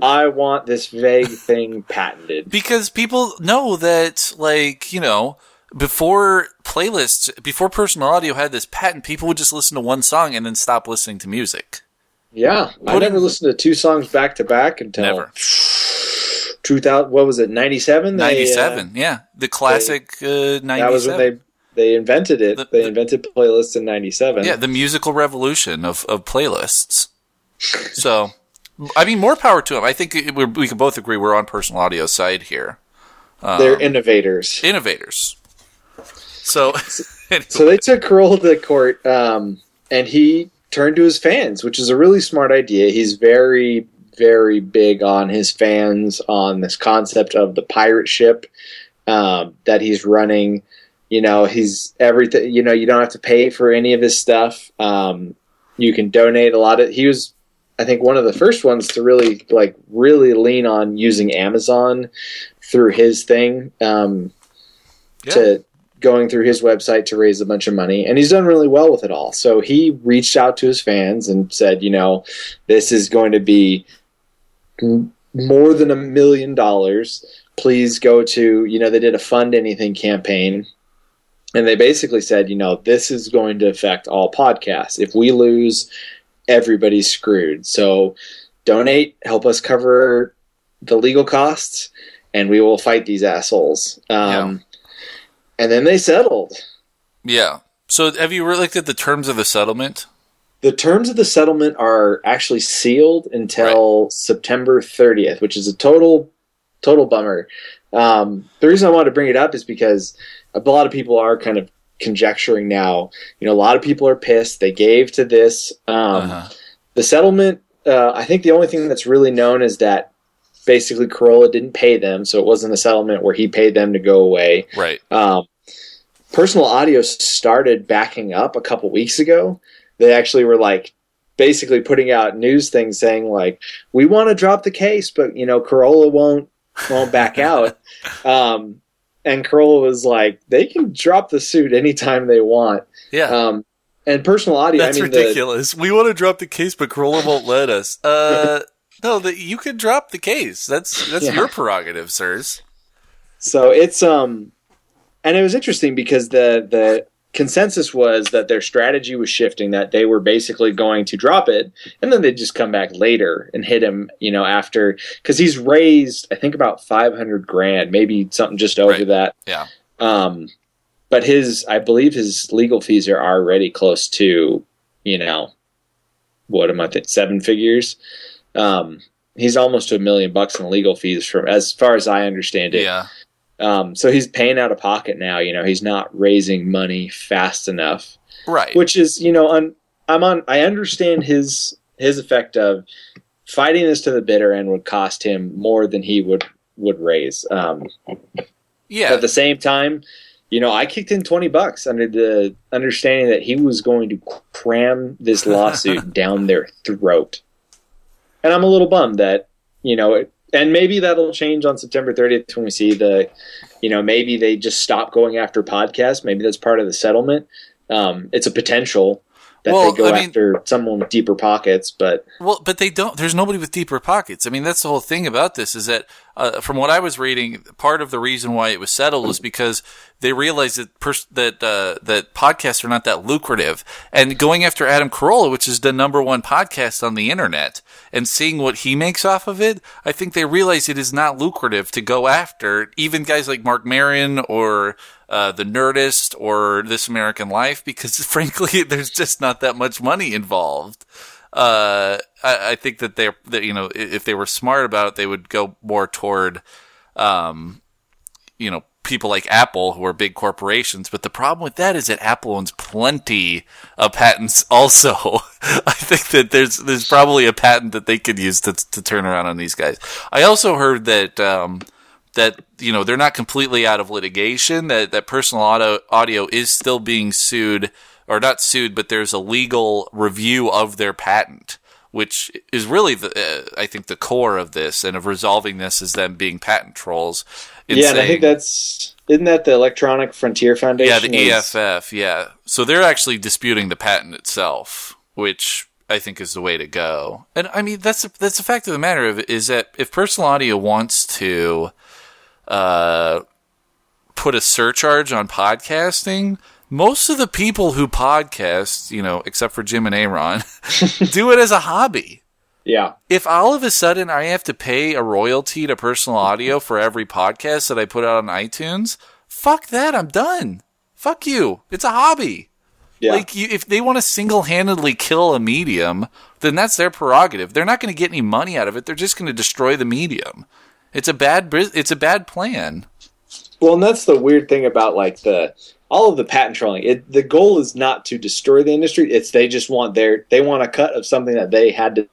"I want this vague thing patented." because people know that like you know before playlists before personal audio had this patent people would just listen to one song and then stop listening to music Yeah, I Putting- never listened to two songs back to back until Never. 2000. What was it? 97. They, uh, 97 yeah the classic uh, 97 that was when they they invented it. The- they the- invented playlists in 97. yeah the musical revolution of, of playlists so i mean more power to them i think it, we're, can both agree we're on personal audio side here they're innovators. innovators so [LAUGHS] So they took Kroll to court, um, and he turned to his fans, which is a really smart idea. He's very, very big on his fans on this concept of the pirate ship um, that he's running. You know, he's everything. You know, you don't have to pay for any of his stuff. Um, you can donate a lot of. He was, I think, one of the first ones to really like really lean on using Amazon through his thing. Um, Yeah. to going through his website to raise a bunch of money and he's done really well with it all so he reached out to his fans and said you know this is going to be more than a million dollars please go to you know they did a FundAnything campaign and they basically said you know this is going to affect all podcasts if we lose everybody's screwed. So donate help us cover the legal costs and we will fight these assholes. Um, and then they settled. yeah. So have you looked at the terms of the settlement? The terms of the settlement are actually sealed until September 30th, which is a total total bummer. Um, the reason I wanted to bring it up is because a lot of people are kind of conjecturing now. You know, a lot of people are pissed. They gave to this. Um, Uh-huh. The settlement. Uh, I think the only thing that's really known is that basically Carolla didn't pay them, so it wasn't a settlement where he paid them to go away. right Um, personal audio started backing up a couple weeks ago. They actually were like basically putting out news things saying like we want to drop the case, but you know Carolla won't won't back [LAUGHS] out. Um, and Carolla was like, they can drop the suit anytime they want. Yeah. Um, and personal audio, That's I mean, the- ridiculous. we want to drop the case, but Carolla won't let us. Uh, [LAUGHS] no, that you can drop the case. That's that's Yeah. your prerogative, sirs. So it's um, and it was interesting because the the consensus was that their strategy was shifting, that they were basically going to drop it, and then they'd just come back later and hit him, you know, after because he's raised, I think about five hundred grand, maybe something just over Right. that. Yeah. Um, but his, I believe his legal fees are already close to, you know, what am I think seven figures. Um, he's almost to a million bucks in legal fees from as far as I understand it. Yeah. Um, so he's paying out of pocket now. You know, he's not raising money fast enough, Right. which is, you know, on, I'm on. I understand his his effect of fighting this to the bitter end would cost him more than he would would raise. Um, yeah. but at the same time, you know, I kicked in twenty bucks under the understanding that he was going to cram this lawsuit [LAUGHS] down their throat, and I'm a little bummed that you know, it, and maybe that'll change on September 30th when we see the, you know, maybe they just stop going after podcasts. Maybe that's part of the settlement. Um, it's a potential that Well, they go I mean- after someone with deeper pockets, but Well, but they don't. There's nobody with deeper pockets. I mean, that's the whole thing about this. Is that uh, from what I was reading, part of the reason why it was settled was because they realized that pers- that uh, that podcasts are not that lucrative, and going after Adam Carolla, which is the number one podcast on the internet, and seeing what he makes off of it, I think they realize it is not lucrative to go after even guys like Marc Maron or uh, the Nerdist or This American Life because [LAUGHS] frankly, there's just not that much money involved. Uh, I, I think that they're, that, you know, if they were smart about it, they would go more toward, um, you know, people like Apple who are big corporations. But the problem with that is that Apple owns plenty of patents also. [LAUGHS] I think that there's, there's probably a patent that they could use to, to turn around on these guys. I also heard that, um, that you know they're not completely out of litigation. That that personal audio audio is still being sued, or not sued, but there's a legal review of their patent, which is really the uh, I think the core of this and of resolving this is them being patent trolls. yeah, and I think that's isn't that the Electronic Frontier Foundation? yeah, the EFF, yeah. So they're actually disputing the patent itself, which I think is the way to go. And I mean, that's that's the fact of the matter of is that if personal audio wants to uh, put a surcharge on podcasting, most of the people who podcast, you know, except for Jim and Aaron, [LAUGHS] do it as a hobby Yeah, if all of a sudden I have to pay a royalty to personal audio for every podcast that I put out on iTunes, fuck that. I'm done. Fuck you. It's a hobby. yeah. Like, you, if they want to single handedly kill a medium, then that's their prerogative. They're not going to get any money out of it. They're just going to destroy the medium. It's a bad. It's a bad plan. Well, and that's the weird thing about like the all of the patent trolling. It, the goal is not to destroy the industry. It's they just want their they want a cut of something that they had to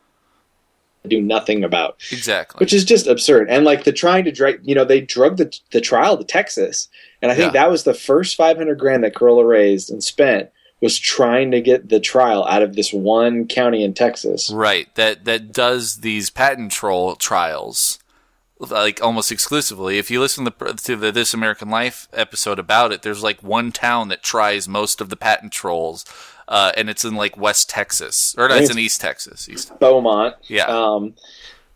do nothing about, Exactly. which is just absurd. And like the trying to drag, you know, they drug the the trial to Texas, and I think Yeah. that was the first five hundred grand that Carolla raised and spent was trying to get the trial out of this one county in Texas. Right. That that does these patent troll trials like almost exclusively. If you listen to, to the This American Life episode about it, there's like one town that tries most of the patent trolls, uh, and it's in like West Texas or no, it's in East Texas. East. Beaumont. Yeah. Um,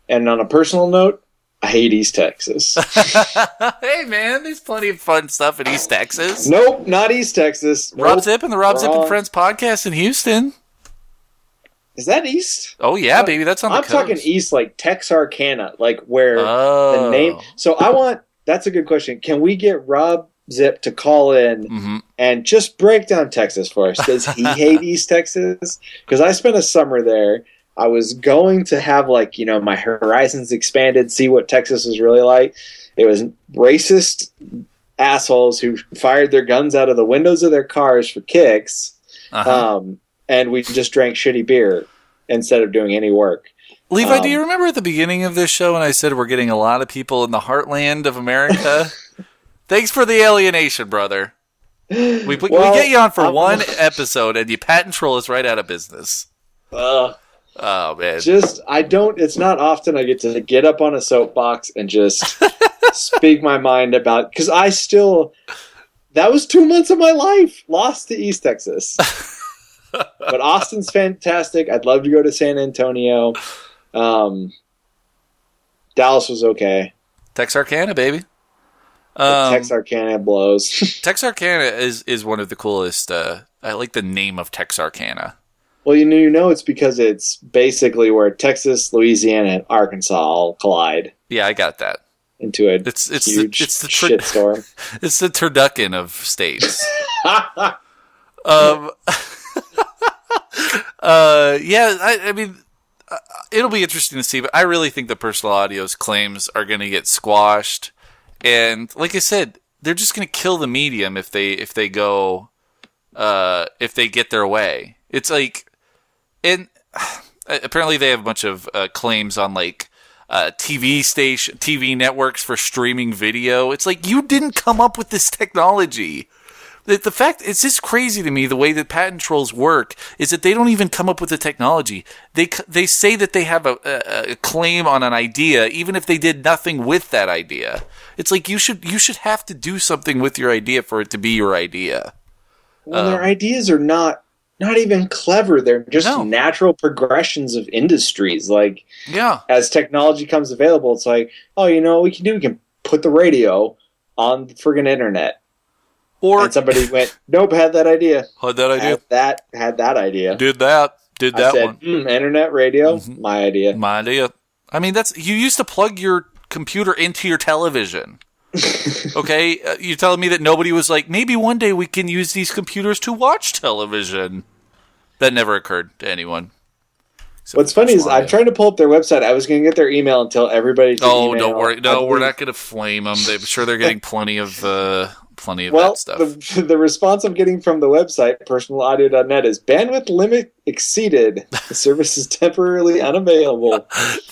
and on a personal note, I hate East Texas. [LAUGHS] [LAUGHS] hey man, there's plenty of fun stuff in East Texas. nope, not East Texas. Rob Nope. Zip and the Rob Zip and Friends podcast in Houston. Is that East? Oh yeah, baby, that's on the I'm talking East, like Texarkana, like where Oh. the name. So I want. That's a good question. Can we get Rob Zip to call in hmm and just break down Texas for us? Does he [LAUGHS] hate East Texas? Because I spent a summer there. I was going to have like you know my horizons expanded, see what Texas was really like. It was racist assholes who fired their guns out of the windows of their cars for kicks, Uh-huh. um, and we just drank shitty beer instead of doing any work. Levi, do Um, you remember at the beginning of this show when I said we're getting a lot of people in the heartland of America? [LAUGHS] Thanks for the alienation, brother. We, we, Well, we get you on for I'm- one episode and you patent troll us right out of business. Ugh. Oh man, just I don't. It's not often I get to get up on a soapbox and just [LAUGHS] speak my mind about because I still that was two months of my life lost to East Texas. [LAUGHS] but Austin's fantastic. I'd love to go to San Antonio. Um, Dallas was okay. Texarkana, baby. Um, Texarkana blows. [LAUGHS] Texarkana is is one of the coolest. Uh, I like the name of Texarkana. well, you know, you know, it's because it's basically where Texas, Louisiana, and Arkansas all collide Yeah, I got that. into a It's it's the, it's the tur- shitstorm. [LAUGHS] it's the turducken of states. [LAUGHS] um, [LAUGHS] uh, yeah, I, I mean, uh, it'll be interesting to see, but I really think the personal audio's claims are going to get squashed, and like I said, they're just going to kill the medium if they if they go, uh, if they get their way. It's like, and [SIGHS] apparently they have a bunch of uh, claims on like. Uh, TV station, TV networks for streaming video. It's like you didn't come up with this technology the, the fact it's just crazy to me the way that patent trolls work is that they don't even come up with the technology. They they say that they have a, a, a claim on an idea even if they did nothing with that idea. It's like you should you should have to do something with your idea for it to be your idea. Well, their um, ideas are not not even clever. They're just No. natural progressions of industries. Like Yeah. as technology comes available, it's like, oh, you know, what we can do. We can put the radio on the friggin' internet. Or And somebody went, nope, had that idea. had that idea. Had that had that idea. Did that. Did I that said, one. mm, internet radio, my idea. My idea. I mean, that's you used to plug your computer into your television. [LAUGHS] okay, uh, you're telling me that nobody was like, maybe one day we can use these computers to watch television. That never occurred to anyone. Except What's funny is I'm trying to pull up their website. I was going to get their email and tell everybody. Oh, email. don't worry. I No, we're believe- not going to flame them. I'm sure they're getting plenty of uh, plenty of Well, that stuff. the, [LAUGHS] the response I'm getting from the website, personalaudio.net, is bandwidth limit exceeded. The service is temporarily unavailable. [LAUGHS]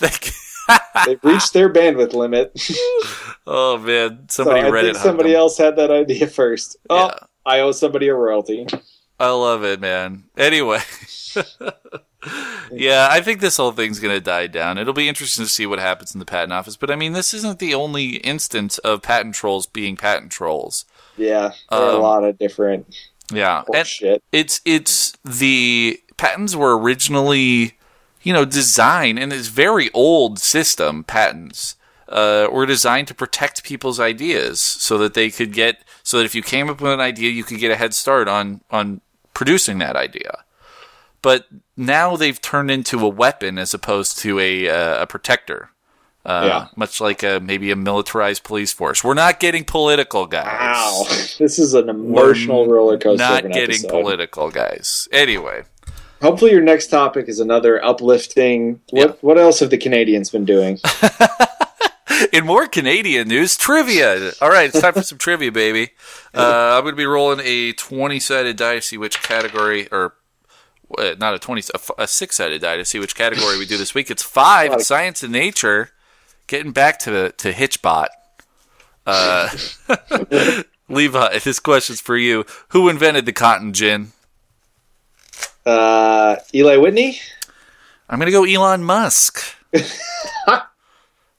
They've reached their bandwidth limit. [LAUGHS] oh man, So somebody I read think it. somebody else had that idea first. Oh, Yeah. I owe somebody a royalty. I love it, man. Anyway. yeah, I think this whole thing's going to die down. It'll be interesting to see what happens in the patent office. But I mean, this isn't the only instance of patent trolls being patent trolls. Yeah, are a Um, lot of different Yeah. Shit. it's it's the patents were originally, you know, designed and it's very old system patents. Uh, were designed to protect people's ideas so that they could get so that if you came up with an idea you could get a head start on on producing that idea but now they've turned into a weapon as opposed to a uh, a protector uh, Yeah. much like a, maybe a militarized police force we're not getting political guys Wow, this is an emotional roller coaster. not getting episode. political guys anyway Hopefully, your next topic is another uplifting. What Yeah. What else have the Canadians been doing? [LAUGHS] In more Canadian news, trivia. All right, it's time for some trivia, baby. [LAUGHS] Uh, I'm going to be rolling a 20 sided die to see which category, or uh, not a 20, a six sided die to see which category we do this week. It's five, science and nature. Getting back to to Hitchbot. Uh, [LAUGHS] Levi, this question's for you. Who invented the cotton gin? Uh, Eli Whitney. I'm going to go Elon Musk. [LAUGHS] uh,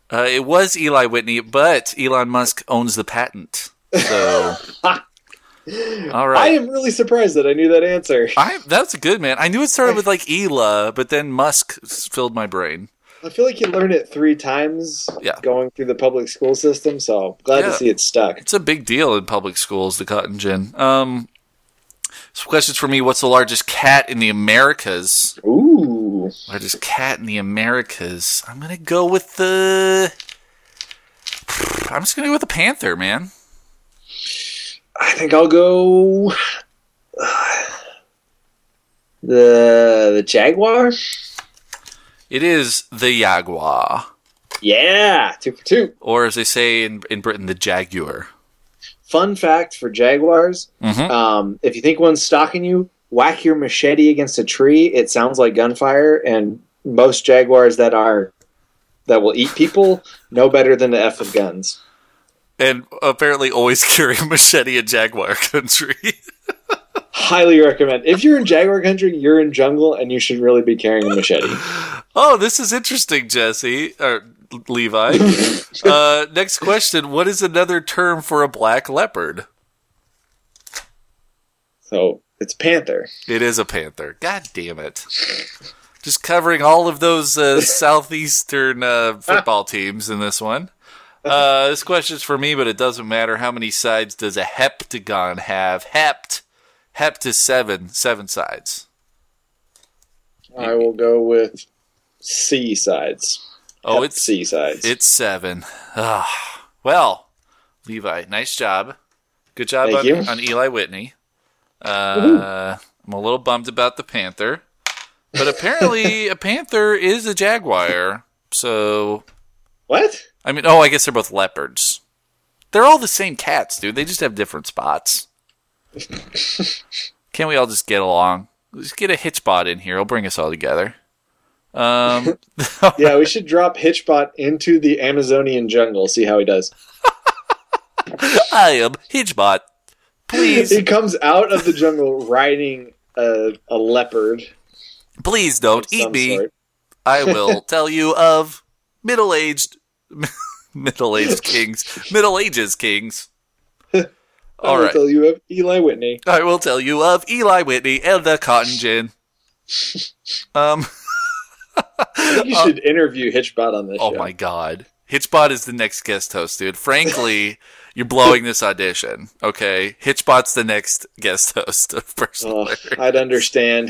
it was Eli Whitney, but Elon Musk owns the patent. So, [LAUGHS] all I am really surprised that I knew that answer. I, that's a good, man. I knew it started with like Ela, but then Musk filled my brain. I feel like you learned it three times Yeah. going through the public school system, so glad Yeah. to see it stuck. It's a big deal in public schools, the cotton gin. Um, some questions for me. What's the largest cat in the Americas? Ooh. Largest cat in the Americas. I'm gonna go with the. I'm just gonna go with the panther, man. I think I'll go the the Jaguar. It is the Jaguar, Yeah, two for two. or as they say in in Britain, the Jaguar. Fun fact for Jaguars: Mhm. um, if you think one's stalking you, whack your machete against a tree. It sounds like gunfire, and most Jaguars that are that will eat people know better than the f of guns. And apparently, always [LAUGHS] carry a machete in Jaguar country. [LAUGHS] Highly recommend. If you're in Jaguar country, you're in jungle, and you should really be carrying a machete. Oh, this is interesting, Jesse or Levi. [LAUGHS] uh, next question: What is another term for a black leopard? So it's panther. It is a panther. God damn it! Just covering all of those uh, southeastern uh, football [LAUGHS] teams in this one. Uh, this question's for me, but it doesn't matter. How many sides does a heptagon have? Hept. Hept is seven. Seven sides. I will go with C sides. Oh, Hep it's C sides. It's seven. Ah, well, Levi, nice job. Good job on, on Eli Whitney. Uh, I'm a little bummed about the Panther, but apparently [LAUGHS] a Panther is a Jaguar. So, what? I mean, oh, I guess they're both leopards. They're all the same cats, dude. They just have different spots. Can't we all just get along? Let's get a Hitchbot in here. He'll bring us all together. Um, [LAUGHS] [LAUGHS] Yeah, we should drop Hitchbot into the Amazonian jungle. See how he does. I am Hitchbot. Please, He comes out of the jungle riding a, a leopard. please don't eat me. sort. I [LAUGHS] will tell you of middle-aged, middle-aged kings, Middle Ages kings. I will right, tell you of Eli Whitney. I will tell you of Eli Whitney and the cotton [LAUGHS] gin. Um. You [LAUGHS] should interview Hitchbot on this Oh show. my god, Hitchbot is the next guest host, dude. Frankly, [LAUGHS] you're blowing this audition. Okay, Hitchbot's the next guest host of Personal. Oh, I'd understand.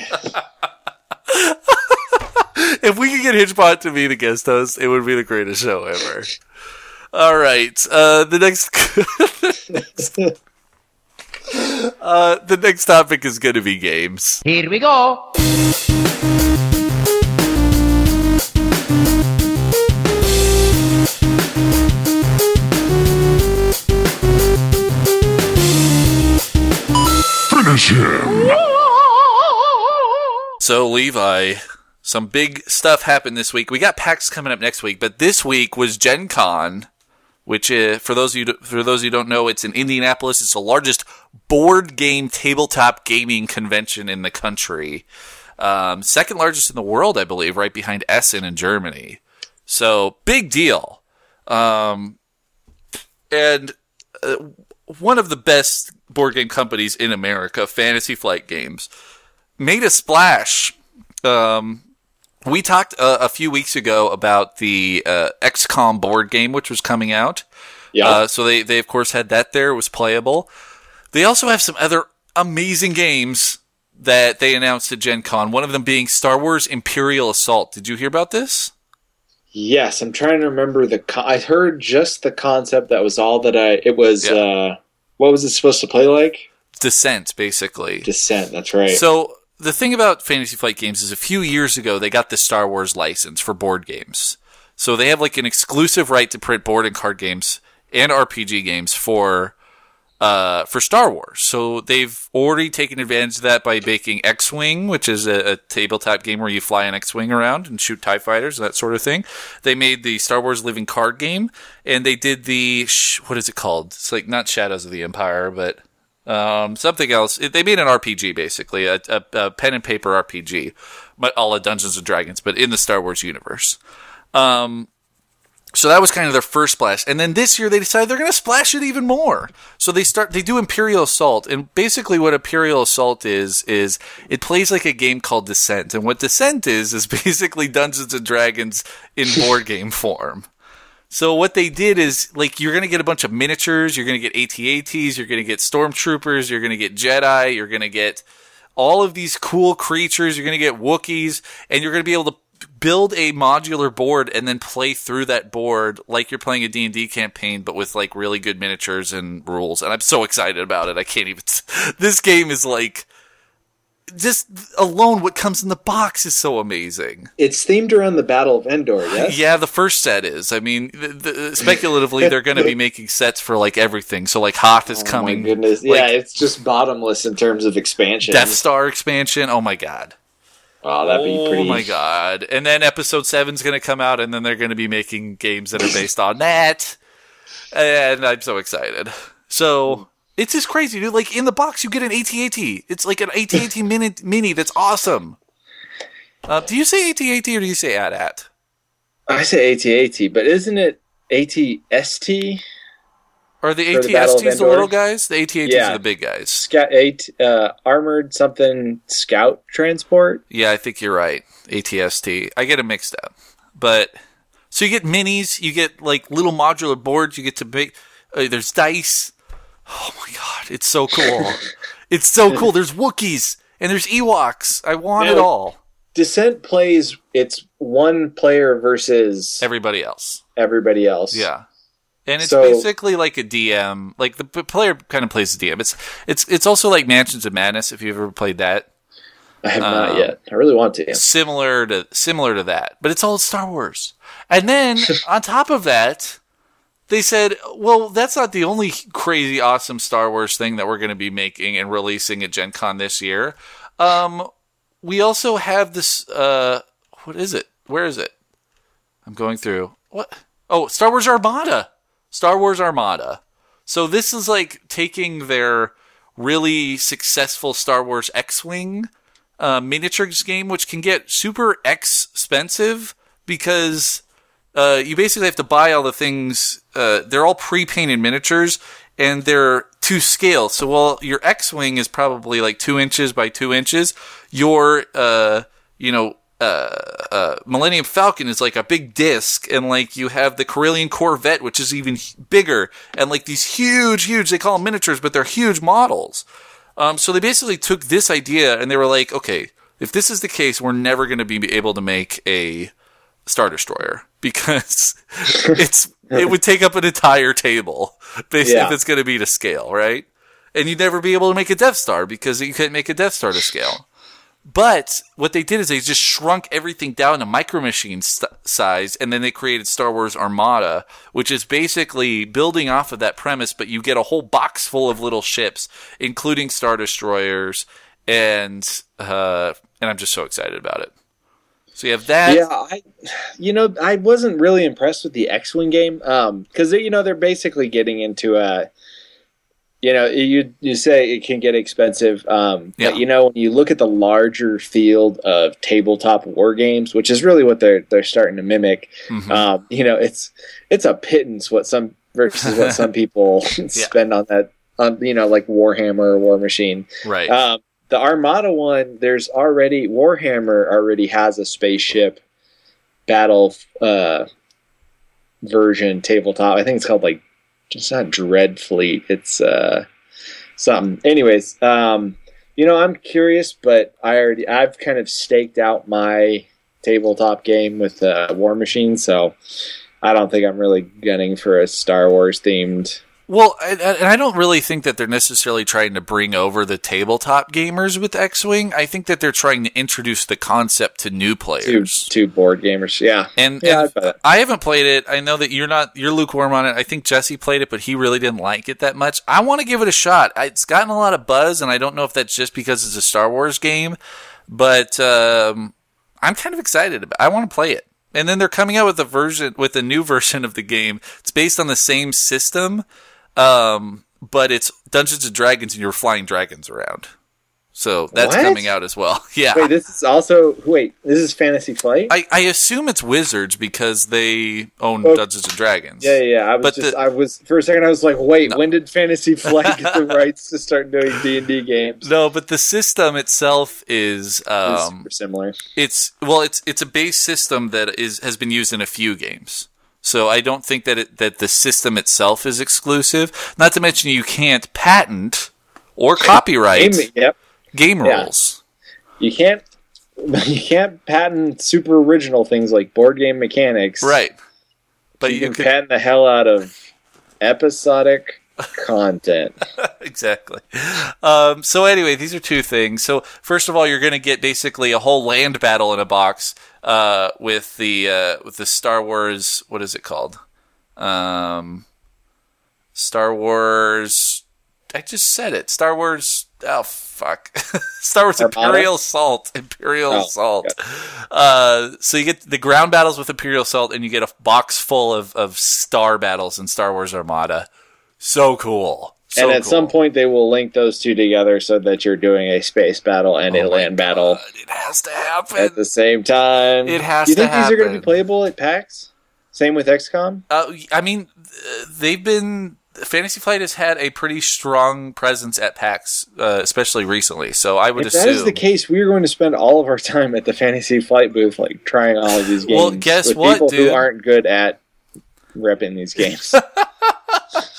if we could get Hitchbot to be the guest host, it would be the greatest show ever. All right, uh, the next, uh, the next topic is going to be games. Here we go. Finish him. So Levi, some big stuff happened this week. We got PAX coming up next week, but this week was Gen Con, which uh, for those you for those who don't know, it's in Indianapolis. It's the largest board game tabletop gaming convention in the country. Um, second largest in the world, I believe, right behind Essen in Germany. So big deal. Um, and uh, one of the best board game companies in America, Fantasy Flight Games, made a splash. Um, we talked uh, a few weeks ago about the uh, XCOM board game, which was coming out. Yeah. Uh, so they, they of course had that there. It was playable. They also have some other amazing games that they announced at Gen Con. One of them being Star Wars Imperial Assault. Did you hear about this? yes, I'm trying to remember the. Co- I heard just the concept. That was all that I. It was. Yeah. uh What was it supposed to play like? Descent, basically. Descent. That's right. So the thing about Fantasy Flight Games is a few years ago they got the Star Wars license for board games. So they have like an exclusive right to print board and card games and RPG games for uh, for Star Wars. So they've already taken advantage of that by making X-Wing, which is a, a tabletop game where you fly an X-Wing around and shoot TIE fighters, and that sort of thing. They made the Star Wars Living Card game, and they did the, sh- what is it called? It's like not Shadows of the Empire, but um, something else. It- They made an RPG basically, a, a, a pen and paper RPG, but all of Dungeons and Dragons, but in the Star Wars universe. Um, so that was kind of their first splash, and then this year they decided they're going to splash it even more. So they start they do Imperial Assault, and basically what Imperial Assault is is it plays like a game called Descent, and what Descent is is [LAUGHS] basically Dungeons and Dragons in board [LAUGHS] game form. So what they did is like you're gonna get a bunch of miniatures, you're gonna get AT-ATs, you're gonna get stormtroopers, you're gonna get Jedi, you're gonna get all of these cool creatures, you're gonna get Wookiees, and you're gonna be able to build a modular board and then play through that board like you're playing a D&D campaign but with like really good miniatures and rules. And I'm so excited about it. I can't even [LAUGHS] This game is like just alone what comes in the box is so amazing. it's themed around the Battle of Endor. Yes. [LAUGHS] Yeah, the first set is. I mean, the, the, speculatively, they're going to be making sets for like everything. So, like, Hoth is Oh coming. my goodness. like, yeah, it's just bottomless in terms of expansion. Death Star expansion. Oh my god. Oh, that'd be oh pretty. Oh my god. And then Episode Seven's going to come out, and then they're going to be making games that are based on that. And I'm so excited. So hmm. It's just crazy, dude. Like in the box, you get an AT-AT. It's like an AT-AT mini, mini that's awesome. Uh, do you say AT-AT or do you say AT-AT? I say AT-AT, but isn't it ATST? Or the the AT-STs the Endor? little guys? The AT-ATs Yeah. are the big guys. Scout eight uh, armored something scout transport. Yeah, I think you're right. ATST. I get it mixed up. But so you get minis, you get like little modular boards, you get to make uh, there's dice. Oh my god, it's so cool. it's so cool. [LAUGHS] There's Wookiees and there's Ewoks. I want it all. Descent plays it's one player versus Everybody else. everybody else. Yeah. And it's So- basically like a DM. Like the player kind of plays the DM. It's it's it's also like Mansions of Madness if you've ever played that. I have not Um, yet. I really want to. similar to similar to that, but it's all Star Wars. And then [LAUGHS] on top of that, they said, "Well, that's not the only crazy awesome Star Wars thing that we're going to be making and releasing at Gen Con this year. Um, we also have this. Uh, what is it? Where is it? I'm going through. What? Oh, Star Wars Armada. Star Wars Armada. So this is like taking their really successful Star Wars X-wing uh, miniatures game, which can get super expensive because uh, you basically have to buy all the things. Uh, they're all pre-painted miniatures, and they're to scale. So while your X-wing is probably like two inches by two inches, your uh, you know uh, uh, Millennium Falcon is like a big disc, and like you have the Corellian Corvette, which is even bigger, and like these huge, huge. They call them miniatures, but they're huge models. Um, so they basically took this idea and they were like, okay, if this is the case, we're never going to be able to make a Star Destroyer because [LAUGHS] it's it would take up an entire table, basically, if it's going to be to scale, right? And you'd never be able to make a Death Star because you couldn't make a Death Star to scale. But what they did is they just shrunk everything down to micro machine st- size, and then they created Star Wars Armada, which is basically building off of that premise. But you get a whole box full of little ships, including Star Destroyers, and uh, and I'm just so excited about it. So you have that. yeah, I, you know, I wasn't really impressed with the X-wing game because you know they're basically getting into a, you know, you you say it can get expensive, um, Yeah. but you know when you look at the larger field of tabletop war games, which is really what they're they're starting to mimic, Mhm. um, you know, it's it's a pittance what some versus what [LAUGHS] some people spend on that on you know like Warhammer or Warmachine. right. Um, the Armada one, there's already Warhammer already has a spaceship battle uh, version tabletop. I think it's called like it's not Dreadfleet. It's uh, something. Anyways, um, you know, I'm curious, but I already I've kind of staked out my tabletop game with uh, Warmachine, so I don't think I'm really gunning for a Star Wars themed. Well, and and I don't really think that they're necessarily trying to bring over the tabletop gamers with X-wing. I think that they're trying to introduce the concept to new players. to board gamers, yeah, And, Yeah, and I. I haven't played it. I know that you're not you're lukewarm on it. I think Jesse played it, but he really didn't like it that much. I want to give it a shot. It's gotten a lot of buzz, and I don't know if that's just because it's a Star Wars game, but um, I'm kind of excited about. I want to play it. And then they're coming out with a version with a new [LAUGHS] version of the game. It's based on the same system, um, but it's Dungeons and Dragons, and you're flying dragons around. So that's What? coming out as well. [LAUGHS] Yeah. Wait, this is also wait. This is Fantasy Flight. I, I assume it's Wizards because they own Oh. Dungeons and Dragons. yeah, yeah. I was But just. the- I was for a second. I was like, wait. No. When did Fantasy [LAUGHS] Flight get the rights to start doing D and D games? No, but the system itself is It's um, super similar. it's well, it's it's a base system that is has been used in a few games. So I don't think that it, that the system itself is exclusive. Not to mention you can't patent or copyright Game, yep. game Yeah. rules. You can't. [LAUGHS] You can't patent super original things like board game mechanics. Right. But You, you, can could patent the hell out of episodic content. [LAUGHS] exactly. Um, so anyway, these are two things. So first of all, you're going to get basically a whole land battle in a box uh, with the uh, with the Star Wars. What is it called? Um, Star Wars. I just said it. Star Wars. Oh fuck. [LAUGHS] Star Wars Armada? Imperial Assault. Imperial Oh, Assault. Uh, so you get the ground battles with Imperial Assault, and you get a box full of, of star battles in Star Wars Armada. So cool. So and at cool. some point, they will link those two together so that you're doing a space battle and Oh a land battle it has to happen. at the same time. It has Do you think these are going to be playable at PAX? Same with XCOM. Uh, I mean, they've been Fantasy Flight has had a pretty strong presence at PAX, uh, especially recently. So I would If assume that is the case, we are going to spend all of our time at the Fantasy Flight booth, like trying all of these games. Well, guess with what, people dude? who aren't good at repping these games. [LAUGHS]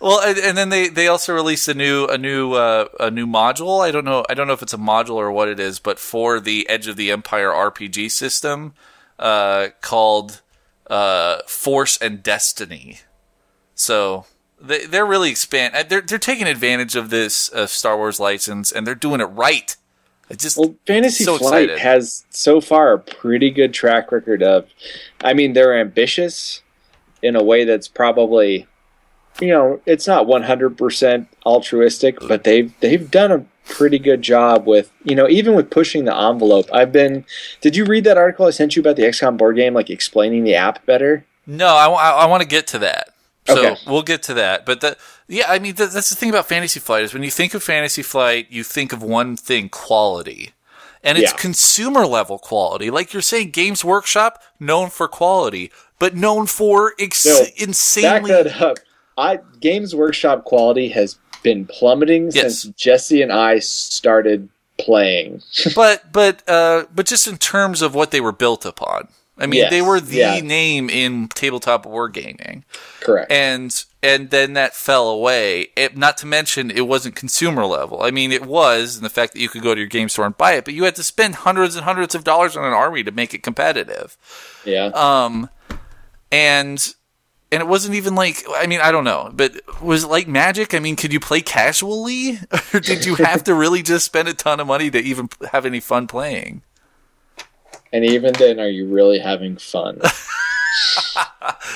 Well, and, and then they, they also released a new a new uh, a new module. I don't know I don't know if it's a module or what it is, but for the Edge of the Empire RPG system, uh, called uh, Force and Destiny. So they they're really expand. uh, They're they're taking advantage of this uh, Star Wars license and they're doing it right. It just Well, Fantasy So Flight excited. has so far a pretty good track record of. I mean, they're ambitious in a way that's probably, you know, it's not one hundred percent altruistic, but they've they've done a pretty good job with you know even with pushing the envelope. I've been. Did you read that article I sent you about the XCOM board game, like explaining the app better? No, I, want to get to that. So Okay. we'll get to that. But the, yeah, I mean, th- that's the thing about Fantasy Flight is when you think of Fantasy Flight, you think of one thing, quality. And it's Yeah. consumer level quality. Like you're saying, Games Workshop, known for quality, but known for ex- No, Back insanely. that up. I Games Workshop quality has been plummeting Yes. since Jesse and I started playing. [LAUGHS] but, but, uh, but just in terms of what they were built upon. I mean, Yes, they were the yeah. name in tabletop wargaming. Correct. and and then that fell away. It, not to mention, it wasn't consumer level. I mean, it was, and the fact that you could go to your game store and buy it, but you had to spend hundreds and hundreds of dollars on an army to make it competitive. yeah. Um, and and it wasn't even like I mean I don't know, but was it like Magic? I mean, could you play casually, [LAUGHS] or did you have to really just spend a ton of money to even have any fun playing? and even then, are you really having fun? [LAUGHS]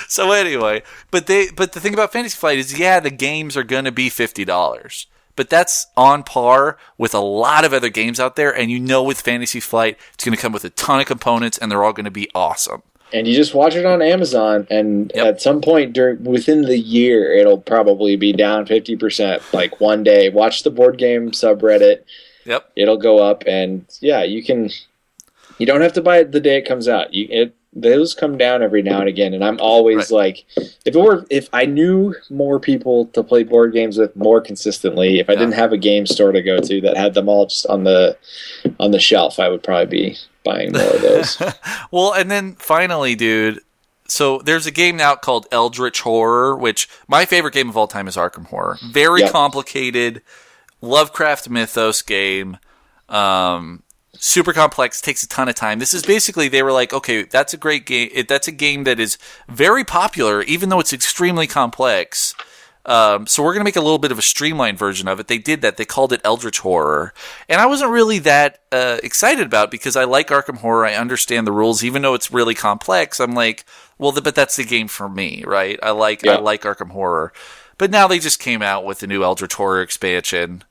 So anyway, but they but the thing about Fantasy Flight is yeah, the games are going to be $50. But that's on par with a lot of other games out there and you know with Fantasy Flight it's going to come with a ton of components and they're all going to be awesome. And you just watch it on Amazon, and Yep. at some point during within the year, it'll probably be down fifty percent. Like one day, watch the board game subreddit; Yep. it'll go up, and yeah, you can. You don't have to buy it the day it comes out. You it those come down every now and again, and I'm always like, if it were if I knew more people to play board games with more consistently, if I Yeah. didn't have a game store to go to that had them all just on the on the shelf, I would probably be buying more of those. [LAUGHS] Well, and then finally, dude, so there's a game now called Eldritch Horror, which my favorite game of all time is Arkham Horror. Very Yep. complicated Lovecraft mythos game. Um, super complex, takes a ton of time. This is basically they were like, okay, that's a great game. It, that's a game that is very popular, even though it's extremely complex. Um, so we're gonna make a little bit of a streamlined version of it. They did that. They called it Eldritch Horror, and I wasn't really that uh, excited about because I like Arkham Horror. I understand the rules, even though it's really complex. I'm like, well, th- but that's the game for me, right? I like I like Arkham Horror, but now they just came out with the new Eldritch Horror expansion,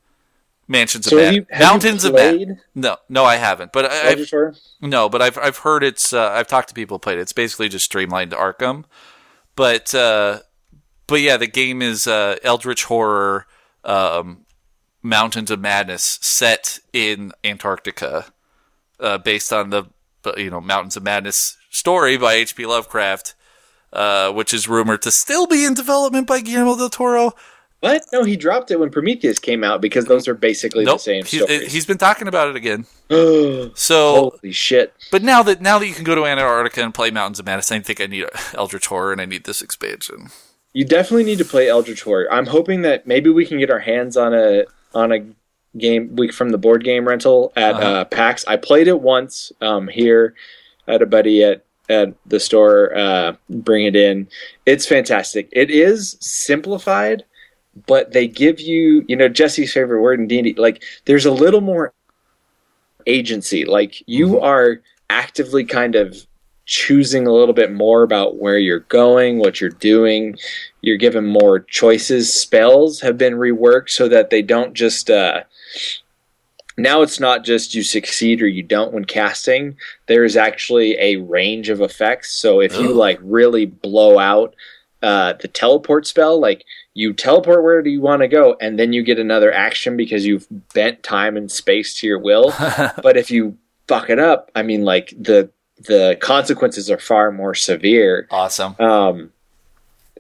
Mansions So of have Mad- you- have you Mountains of Madness. No, no, I haven't. But I, I've, Eldritch no, but I've I've heard it's uh, I've talked to people who played it. It's basically just streamlined Arkham, but uh, but yeah, the game is uh, Eldritch Horror, um, Mountains of Madness, set in Antarctica, uh, based on the uh, you know Mountains of Madness story by H.P. Lovecraft, uh, which is rumored to still be in development by Guillermo del Toro. What? No, he dropped it when Prometheus came out because those are basically Nope, the same stories. he's been talking about it again. [GASPS] So holy shit! But now that now that you can go to Antarctica and play Mountains of Madness, I think I need Eldritch Horror and I need this expansion. You definitely need to play Eldritch Horror. I'm hoping that maybe we can get our hands on a on a game week from the board game rental at Uh-huh. uh, PAX. I played it once um, here at a buddy at at the store. Uh, bring it in. It's fantastic. It is simplified, but they give you you know Jesse's favorite word in D&D. Like there's a little more agency. Like you are actively kind of choosing a little bit more about where you're going, what you're doing. You're given more choices. Spells have been reworked so that they don't just. Uh, now it's not just you succeed or you don't when casting. There is actually a range of effects. So if you Oh. like really blow out uh, the teleport spell. Like you teleport where do you want to go, and then you get another action because you've bent time and space to your will. [LAUGHS] but if you fuck it up, I mean, like the the consequences are far more severe. Awesome. Um,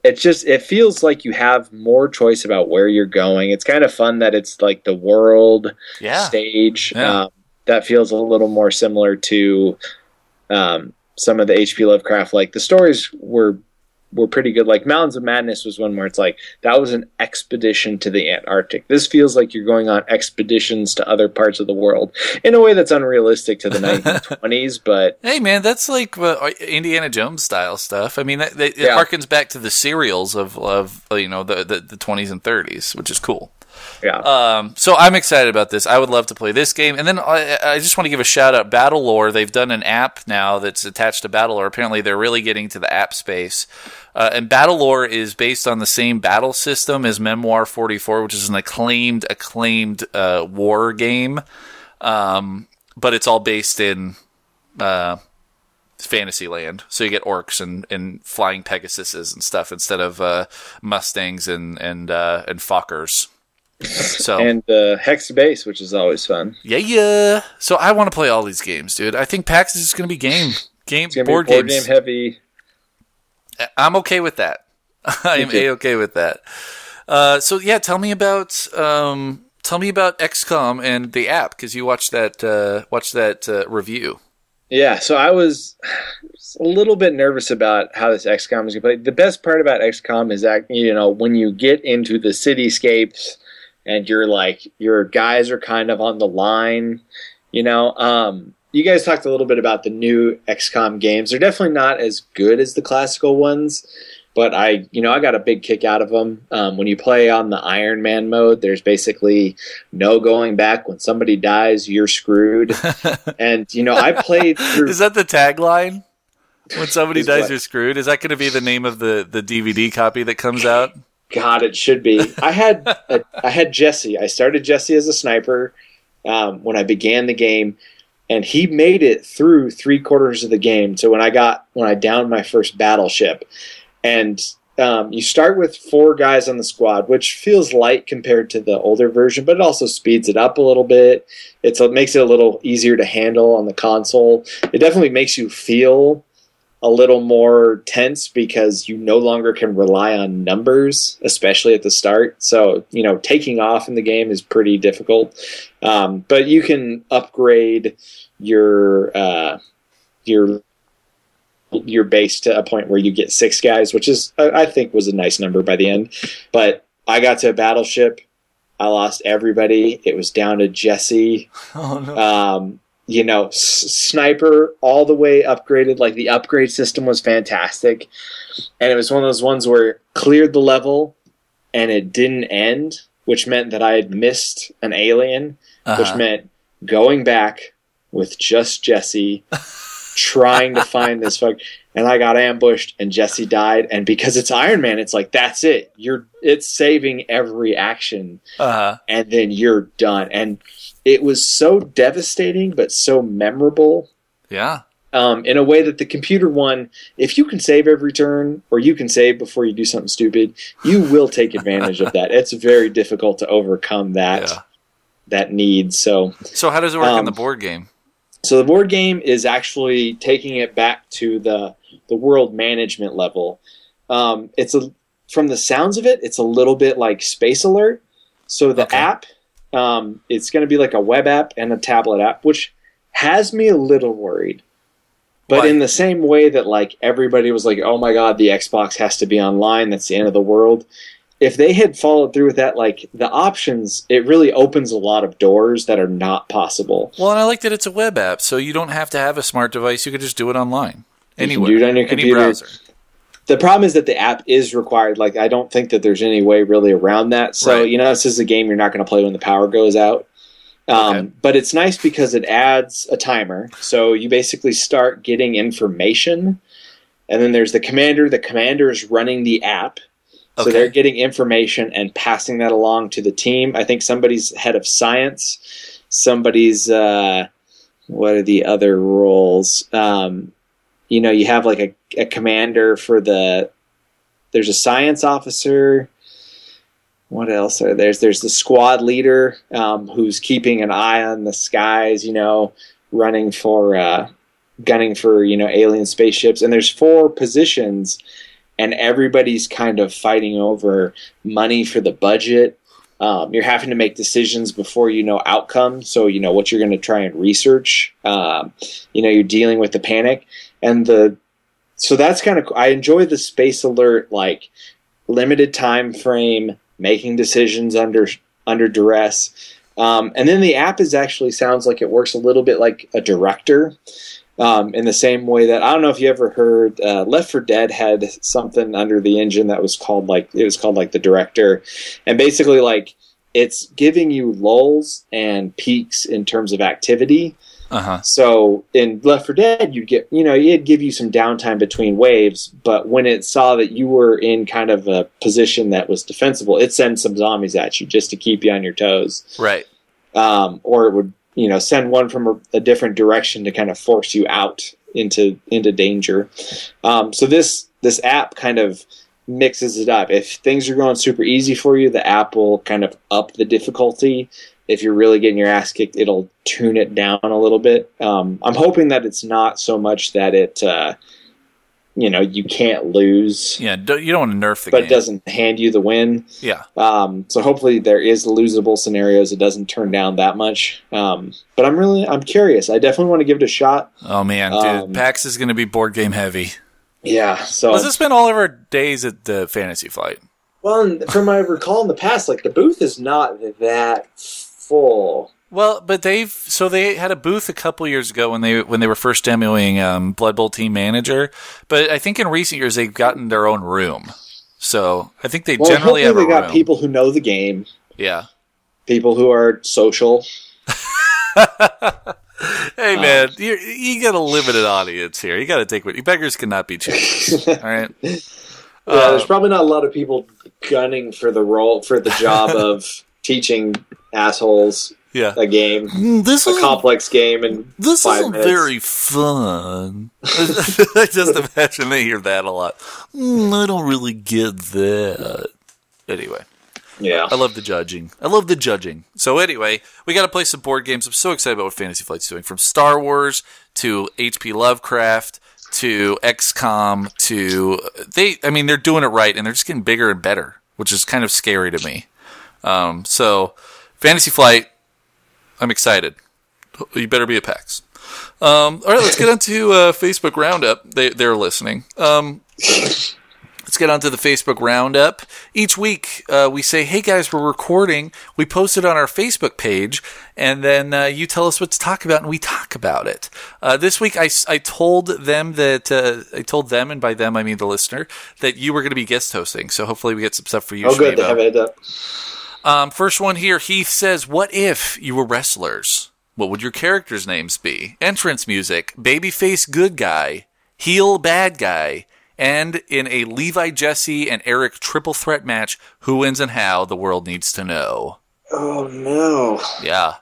it's just it feels like you have more choice about where you're going. It's kind of fun that it's like the world Yeah. stage. Yeah. Um, that feels a little more similar to um, some of the H.P. Lovecraft. Like the stories were were pretty good. Like Mountains of Madness was one where it's like that was an expedition to the Antarctic. This feels like you're going on expeditions to other parts of the world in a way that's unrealistic to the [LAUGHS] 1920s. But Hey man, that's like uh, Indiana Jones style stuff. I mean, that, that, it Yeah. harkens back to the serials of of you know the the, the 20s and 30s, which is cool. Yeah, Um, so I'm excited about this. I would love to play this game. And then I, I just want to give a shout out. Battle Lore. They've done an app now that's attached to Battle Lore. Apparently, they're really getting to the app space. Uh, and Battle Lore is based on the same battle system as Memoir 44, which is an acclaimed, acclaimed uh, war game. Um, but it's all based in uh, Fantasyland. So you get orcs and, and flying Pegasuses and stuff instead of uh, Mustangs and and uh, and Fokkers. So and uh, Hex Base, which is always fun. yeah, yeah. So I want to play all these games, dude. I think PAX is just going to be game game board, be board games. game heavy. I'm okay with that. I am a okay with that. Uh, so yeah, tell me about um, tell me about XCOM and the app because you watched that uh, watched that uh, review. Yeah, so I was a little bit nervous about how this XCOM is going to play. The best part about XCOM is that you know when you get into the cityscapes and you're like your guys are kind of on the line. You know, um, you guys talked a little bit about the new XCOM games. They're definitely not as good as the classical ones, but I, you know, I got a big kick out of them. Um, when you play on the Iron Man mode, there's basically no going back. When somebody dies, you're screwed. [LAUGHS] and you know, I played through. Is that the tagline? When somebody dies, what? you're screwed. Is that going to be the name of the, the DVD copy that comes out? God, it should be. I had [LAUGHS] a, I had Jesse. I started Jesse as a sniper um, when I began the game, and he made it through three quarters of the game. So when I got when I downed my first battleship, and um, you start with four guys on the squad, which feels light compared to the older version, but it also speeds it up a little bit. It's, it makes it a little easier to handle on the console. It definitely makes you feel a little more tense because you no longer can rely on numbers, especially at the start. So, you know, taking off in the game is pretty difficult. Um, but you can upgrade your uh, your your base to a point where you get six guys, which is I think was a nice number by the end. But I got to a battleship. I lost everybody. It was down to Jesse [LAUGHS] Oh no! um, you know, s- sniper all the way upgraded. Like the upgrade system was fantastic, and it was one of those ones where it cleared the level and it didn't end, which meant that I had missed an alien, which Uh-huh. meant going back with just Jesse, [LAUGHS] trying to find this fuck. And I got ambushed, and Jesse died. And because it's Iron Man, it's like that's it. You're it's saving every action Uh-huh. and then you're done. And it was so devastating, but so memorable Yeah. um, in a way that the computer one, if you can save every turn or you can save before you do something stupid, you will take advantage of that. It's very difficult to overcome that Yeah. that need. So, So how does it work in Um, the board game? so the board game is actually taking it back to the the world management level. Um, it's a from the sounds of it, it's a little bit like Space Alert. So the Okay. app, um, it's going to be like a web app and a tablet app, which has me a little worried. But Why? in the same way that like everybody was like, "Oh my god, the Xbox has to be online. That's the end of the world." If they had followed through with that, like the options, it really opens a lot of doors that are not possible. Well, and I like that it's a web app, so you don't have to have a smart device. You could just do it online. You can Anywhere. do it on your Any computer. browser. the problem is that the app is required. Like, I don't think that there's any way really around that. So, Right. you know, this is a game you're not going to play when the power goes out. Um, Okay. But it's nice because it adds a timer. So you basically start getting information. And then there's the commander. The commander is running the app. So Okay. they're getting information and passing that along to the team. I think somebody's head of science. Somebody's, uh, what are the other roles? Um, you know, you have like a, a commander for the there's a science officer. What else are there's there's the squad leader um, who's keeping an eye on the skies. You know, running for uh, gunning for you know alien spaceships. And there's four positions, and everybody's kind of fighting over money for the budget. Um, you're having to make decisions before you know outcome. So you know what you're going to try and research. Um, you know, you're dealing with the panic and the so that's kind of I enjoy the space alert like limited time frame, making decisions under under duress. Um, and then the app is actually sounds like it works a little bit like a director, um, in the same way that I don't know if you ever heard uh, Left 4 Dead had something under the engine that was called like it was called like the director, and basically like it's giving you lulls and peaks in terms of activity. Uh huh. So in Left 4 Dead, you'd get, you know, it'd give you some downtime between waves, but when it saw that you were in kind of a position that was defensible, it sends some zombies at you just to keep you on your toes. Right. Um, or it would, you know, send one from a, a different direction to kind of force you out into into danger. Um, so this this app kind of mixes it up. If things are going super easy for you, the app will kind of up the difficulty if you're really getting your ass kicked, it'll tune it down a little bit. Um, I'm hoping that it's not so much that it, uh, you know, you can't lose, Yeah. do you don't want to nerf the but game. it doesn't hand you the win. Yeah. Um, so hopefully there is losable scenarios. It doesn't turn down that much. Um, but I'm really, I'm curious. I definitely want to give it a shot. Oh man, dude, Um, PAX is going to be board game heavy. Yeah. So Let's just spend all of our days at the Fantasy Flight. well, and from my recall in the past, like the booth is not that full. Well, but they've so they had a booth a couple years ago when they when they were first demoing um, Blood Bowl Team Manager, but I think in recent years they've gotten their own room. So I think they Well, generally have a they got room. people who know the game, Yeah. people who are social. [LAUGHS] Hey man, you you got a limited audience here. You got to take what beggars cannot be choosers. all right. [LAUGHS] Yeah, Uh, there's probably not a lot of people gunning for the role for the job [LAUGHS] of teaching assholes Yeah. a game, Mm, This a is complex game, and this five isn't minutes. very fun. I [LAUGHS] just imagine they hear that a lot. Mm, I don't really get that. Anyway. yeah. I love the judging. I love the judging. So anyway, we got to play some board games. I'm so excited about what Fantasy Flight's doing, from Star Wars to H.P. Lovecraft to XCOM to they. I mean, they're doing it right, and they're just getting bigger and better, which is kind of scary to me. Um, so Fantasy Flight, I'm excited. You better be at PAX. Um, all right, let's get on to uh, Facebook Roundup. They, they're listening. Um, Let's get on to the Facebook Roundup. Each week, uh, we say, hey guys, we're recording. We post it on our Facebook page, and then uh, you tell us what to talk about, and we talk about it. Uh, this week, I, I told them that, uh, I told them, and by them I mean the listener, that you were going to be guest hosting. So hopefully we get some stuff for you, Oh, good Shmebo. have it up. Um, first one here, Heath says, What if you were wrestlers? What would your characters' names be? Entrance music, babyface good guy, heel bad guy, and in a Levi Jesse and Eric triple threat match, who wins and how, the world needs to know. Oh no! Yeah.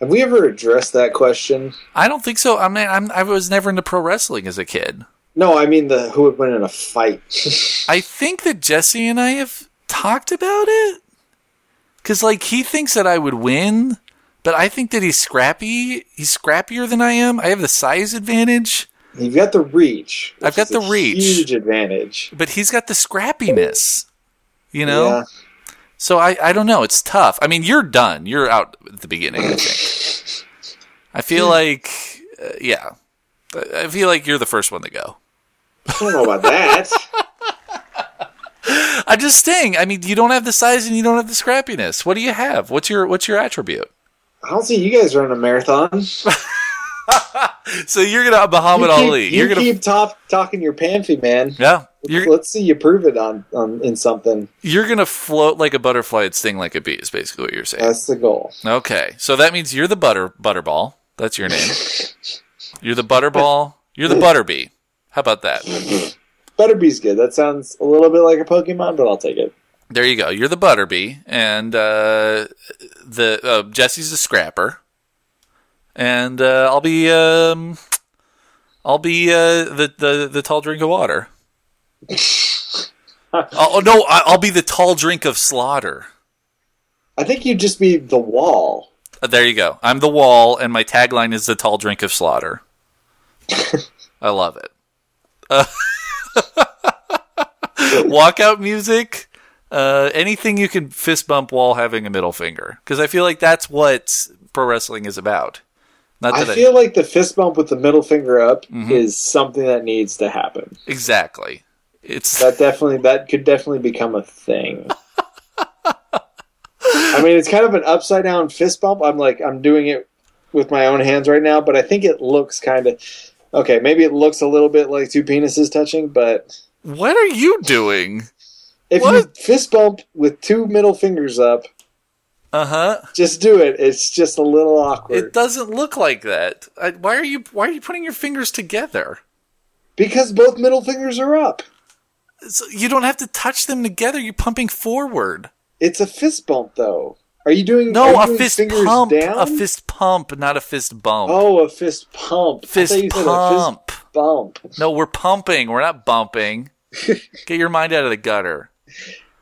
Have we ever addressed that question? I don't think so. I mean, I'm, I was never into pro wrestling as a kid. No, I mean the who would win in a fight. [LAUGHS] I think that Jesse and I have talked about it. Cause like he thinks that I would win, but I think that he's scrappy. He's scrappier than I am. I have the size advantage, You've got the reach. I've got the reach. Huge advantage. but he's got the scrappiness. You know? Yeah. So I, I don't know. It's tough. I mean, you're done. You're out at the beginning, I think. I feel like, uh, yeah. I I feel like you're the first one to go. I don't know about that. [LAUGHS] I'm just saying. I mean, you don't have the size and you don't have the scrappiness. What do you have? What's your What's your attribute? I don't see you guys running a marathon. [LAUGHS] So you're gonna Muhammad you keep, Ali. You You're gonna keep top, talking your panthy, man. yeah. You're Let's see you prove it on, on in something. you're gonna float like a butterfly and sting like a bee. Is basically what you're saying. That's the goal. Okay, so that means you're the butter butterball. That's your name. [LAUGHS] You're the butterball. You're the [LAUGHS] butterbee. How about that? Butterbee's good. That sounds a little bit like a Pokemon, but I'll take it. There you go. You're the butterbee, and uh, the uh, Jesse's the scrapper, and uh, I'll be um, I'll be uh, the, the the tall drink of water. [LAUGHS] oh no, I- I'll be the tall drink of slaughter. I think you'd just be the wall. Uh, There you go. I'm the wall, and my tagline is the tall drink of slaughter. [LAUGHS] I love it. [LAUGHS] [LAUGHS] Walkout music. Uh, anything you can fist bump while having a middle finger, because I feel like that's what pro wrestling is about. Not I that feel like the fist bump with the middle finger up Mm-hmm. is something that needs to happen. exactly. It's That definitely that could definitely become a thing. [LAUGHS] I mean, it's kind of an upside down fist bump. I'm like I'm doing it with my own hands right now, but I think it looks kind of okay. Maybe it looks a little bit like two penises touching, but what are you doing? if you fist bump with two middle fingers up, Uh huh. just do it. It's just a little awkward It doesn't look like that. I, why are you Why are you putting your fingers together? because both middle fingers are up. So you don't have to touch them together. You're pumping forward. It's a fist bump, though. Are you doing No, you a doing fist pump. Down? A fist pump, not a fist bump. Oh, a fist pump. Fist pump. fist bump. No, we're pumping. We're not bumping. [LAUGHS] Get your mind out of the gutter.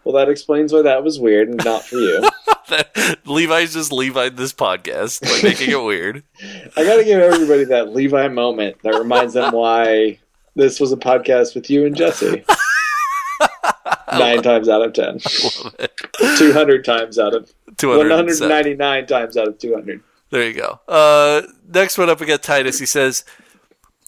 Well, that explains why that was weird and not for you. [LAUGHS] Levi's just Levi this podcast by making it weird. [LAUGHS] I got to give everybody that Levi moment that reminds them why this was a podcast with you and Jesse. Nine times out of ten. Two hundred times out of one hundred 207. ninety-nine times out of two hundred. There you go. Uh, next one up, we got Titus. He says,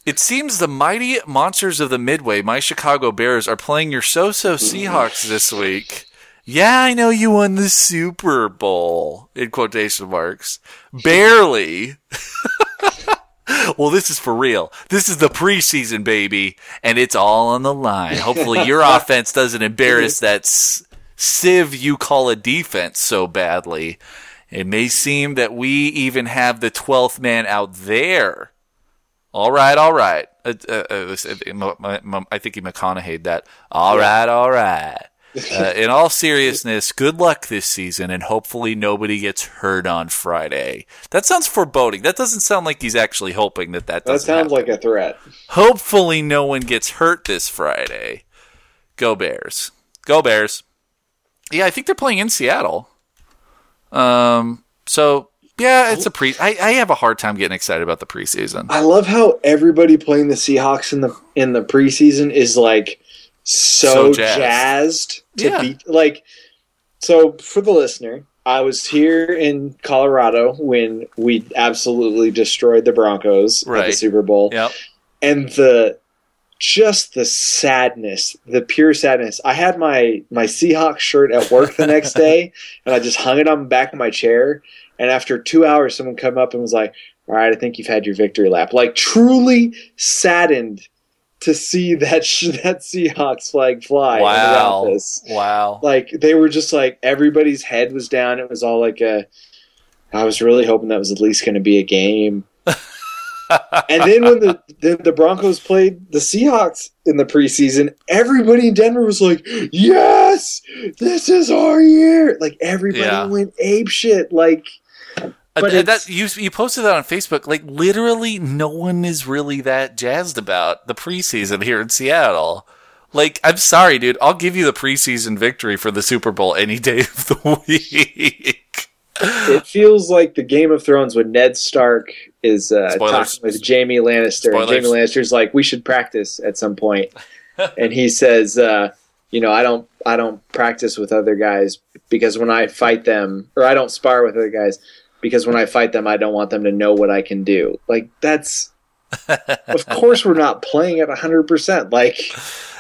It seems the mighty monsters of the Midway, my Chicago Bears, are playing your so so Seahawks this week. Yeah, I know you won the Super Bowl, in quotation marks. Barely. [LAUGHS] well, this is for real. This is the preseason, baby, and it's all on the line. Hopefully, [LAUGHS] your offense doesn't embarrass that s- sieve you call a defense so badly. It may seem that we even have the 12th man out there. All right, all right. Uh, uh, uh, I think he McConaughey'd that. All right, all right. [LAUGHS] Uh, in all seriousness, good luck this season, and hopefully nobody gets hurt on Friday. That sounds foreboding. That doesn't sound like he's actually hoping that that That sounds happen. like a threat. Hopefully, no one gets hurt this Friday. Go Bears. Go Bears. Yeah, I think they're playing in Seattle. Um. So yeah, it's a pre. I, I have a hard time getting excited about the preseason. I love how everybody playing the Seahawks in the in the preseason is like so, So jazzed. jazzed. to Yeah. beat like so for the listener I was here in Colorado when we absolutely destroyed the Broncos at the Super Bowl Yep. and the just the sadness, the pure sadness. I had my my Seahawks shirt at work the next [LAUGHS] day, and I just hung it on the back of my chair. And after two hours, someone come up and was like, "All right, I think you've had your victory lap." Like truly saddened to see that sh- [LAUGHS] that Seahawks flag fly in the Wow. office. Wow. Like they were just like everybody's head was down. It was all like a. I was really hoping that was at least going to be a game. [LAUGHS] and then when the, the the Broncos played the Seahawks in the preseason, everybody in Denver was like, "Yes, this is our year!" Like everybody Yeah. went ape shit. Like, but it's- that you you posted that on Facebook. Like literally, no one is really that jazzed about the preseason here in Seattle. Like, I'm sorry, dude. I'll give you the preseason victory for the Super Bowl any day of the [LAUGHS] week. it feels like the Game of Thrones when Ned Stark is uh, talking with Jaime Lannister, and Jaime Lannister's like, "We should practice at some point," [LAUGHS] and he says, uh, "You know, I don't, I don't practice with other guys because when I fight them, or I don't spar with other guys because when I fight them, I don't want them to know what I can do." Like that's, [LAUGHS] of course, we're not playing at hundred percent. Like,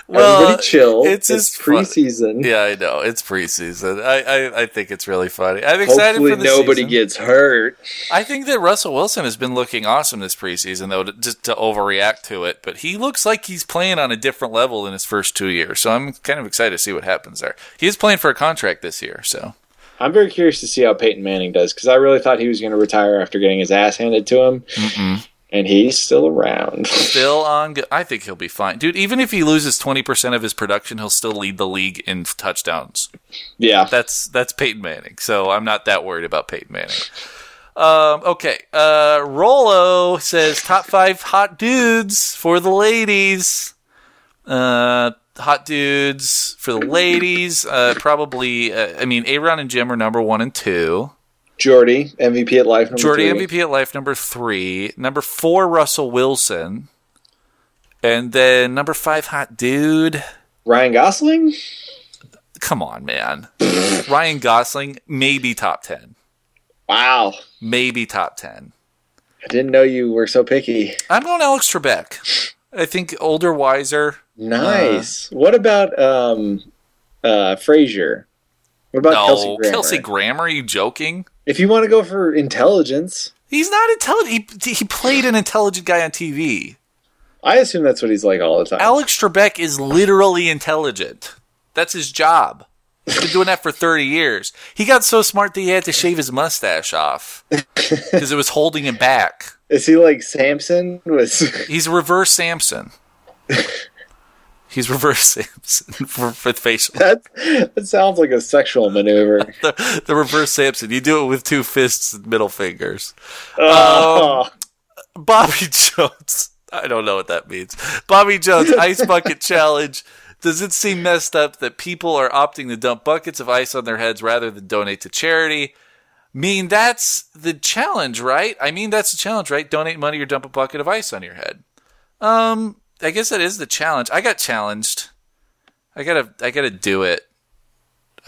Well, chill. it's It's, just fun. preseason. Yeah, I know it's preseason. I, I, I think it's really funny. I'm excited Hopefully, for the nobody season. gets hurt. I think that Russell Wilson has been looking awesome this preseason, though, to, just to overreact to it. But he looks like he's playing on a different level in his first two years. So I'm kind of excited to see what happens there. He is playing for a contract this year, so I'm very curious to see how Peyton Manning does because I really thought he was going to retire after getting his ass handed to him, and he's still around. still on. Go- I think he'll be fine, dude. Even if he loses 20 percent of his production, he'll still lead the league in touchdowns. yeah, That's that's Peyton Manning, so I'm not that worried about Peyton Manning. Um, okay, uh, Rolo says top five hot dudes for the ladies. Uh, hot dudes for the ladies. Uh, probably. Uh, I mean, Aaron and Jim are number one and two. Jordy, MVP at life. Number Jordy three. MVP at life number three. Number four, Russell Wilson. And then number five, hot dude. Ryan Gosling. Come on, man. Ryan Gosling, maybe top ten. Wow, Maybe top ten. I didn't know you were so picky. I'm going Alex Trebek. I think older, wiser. Nice. what about um, uh, Frasier? What about No, Kelsey Grammer? Kelsey Grammer. Are you joking? if you want to go for intelligence, He's not intelligent. He, he played an intelligent guy on TV. I assume that's what he's like all the time. Alex Trebek is literally intelligent. That's his job. He's been doing that for 30 years. He got so smart that he had to shave his mustache off [LAUGHS] because it was holding him back. Is he like Samson? Was [LAUGHS] He's reverse Samson. He's reverse Samson [LAUGHS] for, for facial. that? That sounds like a sexual maneuver. [LAUGHS] The, the reverse Samson. You do it with two fists and middle fingers. oh, um, Bobby Jones. I don't know what that means. Bobby Jones Ice Bucket Challenge. Does it seem messed up that people are opting to dump buckets of ice on their heads rather than donate to charity? Mean that's the challenge, right? I mean that's the challenge, right? Donate money or dump a bucket of ice on your head. Um, I guess that is the challenge. I got challenged. I gotta, I gotta do it.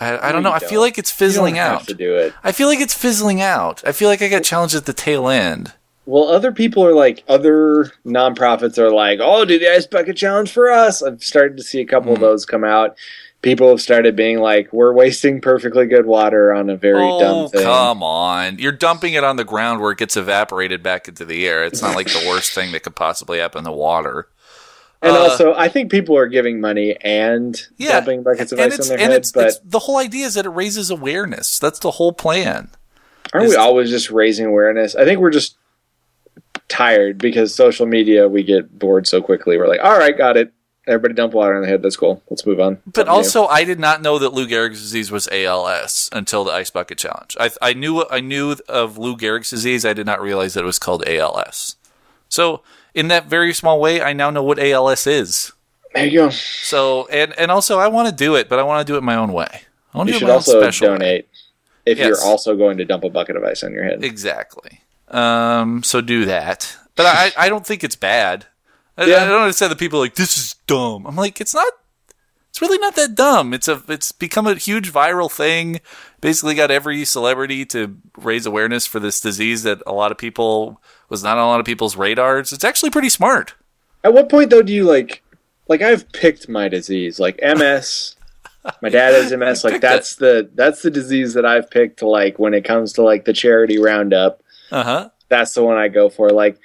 I, I don't No, know. I feel don't. like it's fizzling don't have out. to do it. I feel like it's fizzling out. I feel like I got challenged at the tail end. Well, other people are like other nonprofits are like, "Oh, do the ice bucket challenge for us." I've started to see a couple of Hmm. those come out. People have started being like, "We're wasting perfectly good water on a very oh, dumb thing." come on. You're dumping it on the ground where it gets evaporated back into the air. It's not like the worst thing that could possibly happen in the water. And Uh, also, I think people are giving money and Yeah. dumping buckets of and ice it's, on their and heads. it's, But it's the whole idea is that it raises awareness. That's the whole plan. aren't we it's- always just raising awareness? I think we're just tired because social media. We get bored so quickly. We're like, "All right, got it. Everybody dump water on their head. That's cool. Let's move on." But Something new. also, I did not know that Lou Gehrig's disease was ALS until the Ice Bucket Challenge. I, I knew I knew of Lou Gehrig's disease. I did not realize that it was called ALS. So, in that very small way, I now know what ALS is. there you go. So, and and also, I want to do it, but I want to do it my own way. I want to You do should it my own also special way. donate if Yes. you're also going to dump a bucket of ice on your head. Exactly. Um, so do that. But I, I don't think it's bad. I, Yeah. I don't understand the people are like this is dumb. I'm like it's not. It's really not that dumb. It's a it's become a huge viral thing. Basically, got every celebrity to raise awareness for this disease that a lot of people was not on a lot of people's radars. It's actually pretty smart. At what point though do you like like I've picked my disease, like MS. my dad has MS, [LAUGHS] like that's the that's the disease that I've picked like when it comes to like the charity roundup. Uh huh. That's the one I go for. Like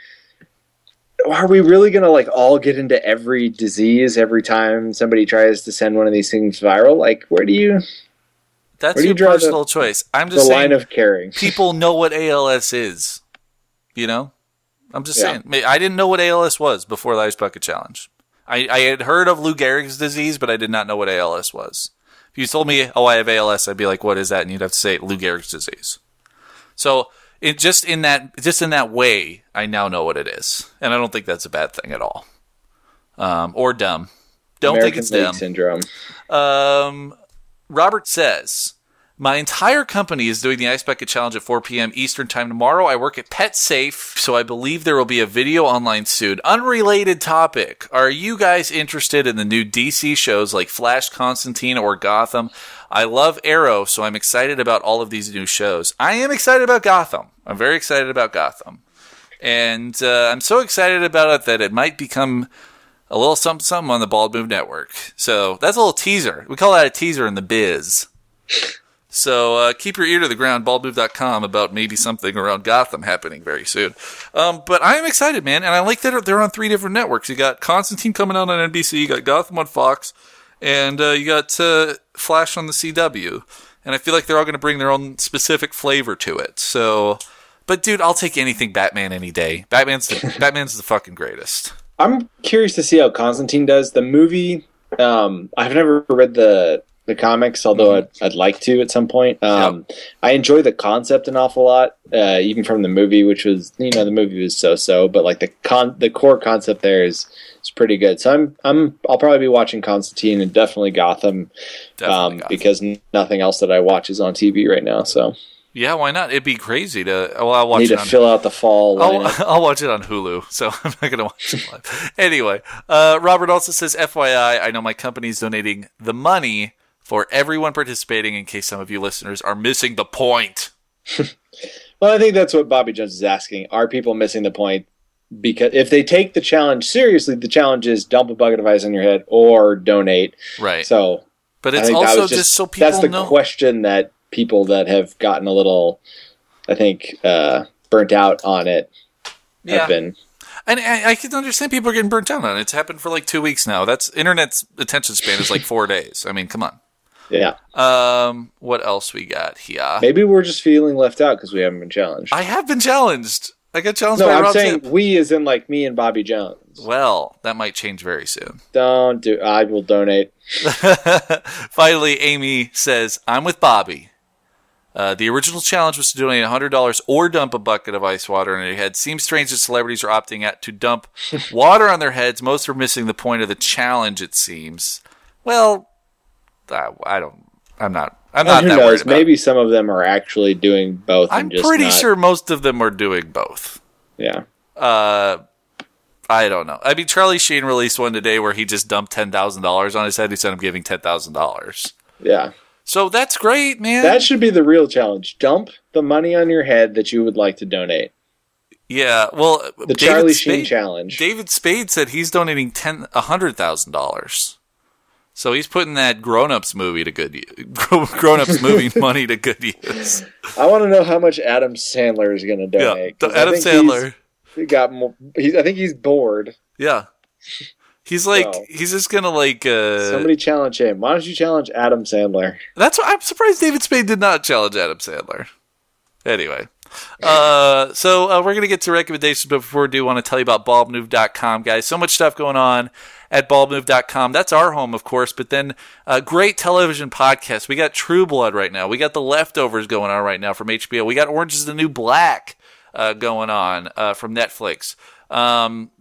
are we really gonna like all get into every disease every time somebody tries to send one of these things viral? Like where do you That's Where do you your the- personal choice. I'm the just saying line of caring? people know what ALS is. You know, I'm just Yeah. saying. I didn't know what ALS was before the Ice Bucket Challenge. I, I had heard of Lou Gehrig's disease, but I did not know what ALS was. If you told me, "Oh, I have ALS," I'd be like, "What is that?" And you'd have to say Lou Gehrig's disease. So, it just in that just in that way, I now know what it is, and I don't think that's a bad thing at all, um, or dumb. Don't think it's League dumb. syndrome. Um, Robert says, My entire company is doing the Ice Bucket Challenge at 4 p.m. Eastern Time tomorrow. I work at Pet Safe, so I believe there will be a video online soon. Unrelated topic. Are you guys interested in the new DC shows like Flash, Constantine, or Gotham? I love Arrow, so I'm excited about all of these new shows. I am excited about Gotham. I'm very excited about Gotham. And uh, I'm so excited about it that it might become a little something, something on the Bald Move Network. So that's a little teaser. We call that a teaser in the biz. So uh, keep your ear to the ground, baldmove.com, about maybe something around Gotham happening very soon. Um, but I am excited, man, and I like that they're on three different networks. You got Constantine coming out on NBC, you got Gotham on Fox, and uh, you got uh, Flash on the CW. And I feel like they're all going to bring their own specific flavor to it. So, but dude, I'll take anything Batman any day. Batman's the, [LAUGHS] Batman's the fucking greatest. I'm curious to see how Constantine does. The movie, um, I've never read the the comics, although I'd, I'd like to at some point. Um, I enjoy the concept an awful lot, uh, even from the movie, which was you know the movie was so so, but like the con the core concept there is is pretty good. So I'm I'm I'll probably be watching Constantine and definitely Gotham, Definitely um, Gotham. because nothing else that I watch is on TV right now. So Yeah, why not? It'd be crazy to. Well, I'll watch need it to on. fill out the fall. I'll. [LAUGHS] I'll watch it on Hulu, so [LAUGHS] I'm not going to watch it live. anyway, uh, Robert also says, FYI, I know my company is donating the money for everyone participating in case some of you listeners are missing the point. [LAUGHS] Well, I think that's what Bobby Jones is asking. Are people missing the point? Because if they take the challenge seriously, the challenge is dump a bucket of ice on your head or donate. Right. So but it's also was just, so people that's the know. question that people that have gotten a little, I think, uh, burnt out on it yeah. have been. And I, I can understand people are getting burnt out on it. It's happened for like two weeks now. That's internet's attention span is like four days. I mean, come on. Yeah, Um, what else we got here? maybe we're just feeling left out because we haven't been challenged. I have been challenged. I got challenged no, by I'm Rob saying Zip. we, as in like me and Bobby Jones. Well, that might change very soon. Don't do. I will donate. [LAUGHS] Finally, Amy says, I'm with Bobby. Uh, the original challenge was to donate $100 or dump a bucket of ice water on your head. Seems strange that celebrities are opting out to dump [LAUGHS] water on their heads. Most are missing the point of the challenge, it seems. Well, I, I don't. I'm not. I'm not Who that worried knows? Maybe some of them are actually doing both. I'm and just pretty not- sure most of them are doing both. Yeah. Uh, I don't know. I mean, Charlie Sheen released one today where he just dumped ten thousand dollars on his head. He said, "I'm giving ten thousand dollars." Yeah. So that's great, man. That should be the real challenge. Dump the money on your head that you would like to donate. yeah. Well, The David Charlie Sheen challenge. David Spade said he's donating ten a hundred thousand dollars. So he's putting that Grown Ups movie to good use. [LAUGHS] Grown Ups movie [LAUGHS] money to good use. I want to know how much Adam Sandler is going to Yeah, donate. I Adam Sandler. He got more. He's, I think he's bored. Yeah, he's like So- he's just gonna like. uh Somebody challenge him. Why don't you challenge Adam Sandler? That's why I'm surprised David Spade did not challenge Adam Sandler. Anyway, uh, so uh, we're going to get to recommendations, but before we do, want to tell you about baldmove.com, guys. So much stuff going on at baldmove.com. That's our home, of course, but then uh, great television podcasts. We got True Blood right now. We got The Leftovers going on right now from HBO. We got Orange is the New Black uh, going on uh, from Netflix. Um,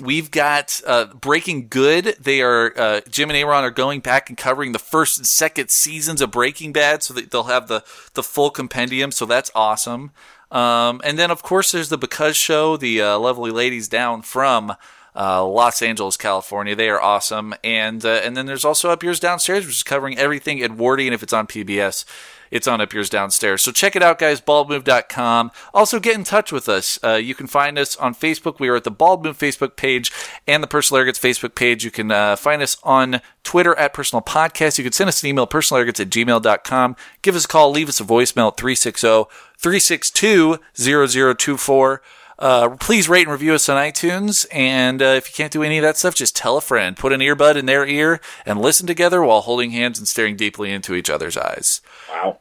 We've got uh, Breaking Good. They are uh, Jim and Aaron are going back and covering the first and second seasons of Breaking Bad, so that they'll have the the full compendium. So that's awesome. Um, and then of course there's the Because Show, the uh, lovely ladies down from uh, Los Angeles, California. They are awesome. And uh, and then there's also Up Yours Downstairs, which is covering everything Edwardian. If it's on PBS, it's on Up Yours Downstairs. So check it out, guys. Baldmove.com. Also, get in touch with us. Uh, you can find us on Facebook. We are at the Bald Move Facebook page and the Personal Arrogance Facebook page. You can uh, find us on Twitter at Personal Podcast. You can send us an email, personalarrogance at gmail.com. Give us a call. Leave us a voicemail at 360 362 0024. Uh, please rate and review us on iTunes. And uh, if you can't do any of that stuff, just tell a friend. Put an earbud in their ear and listen together while holding hands and staring deeply into each other's eyes. Wow.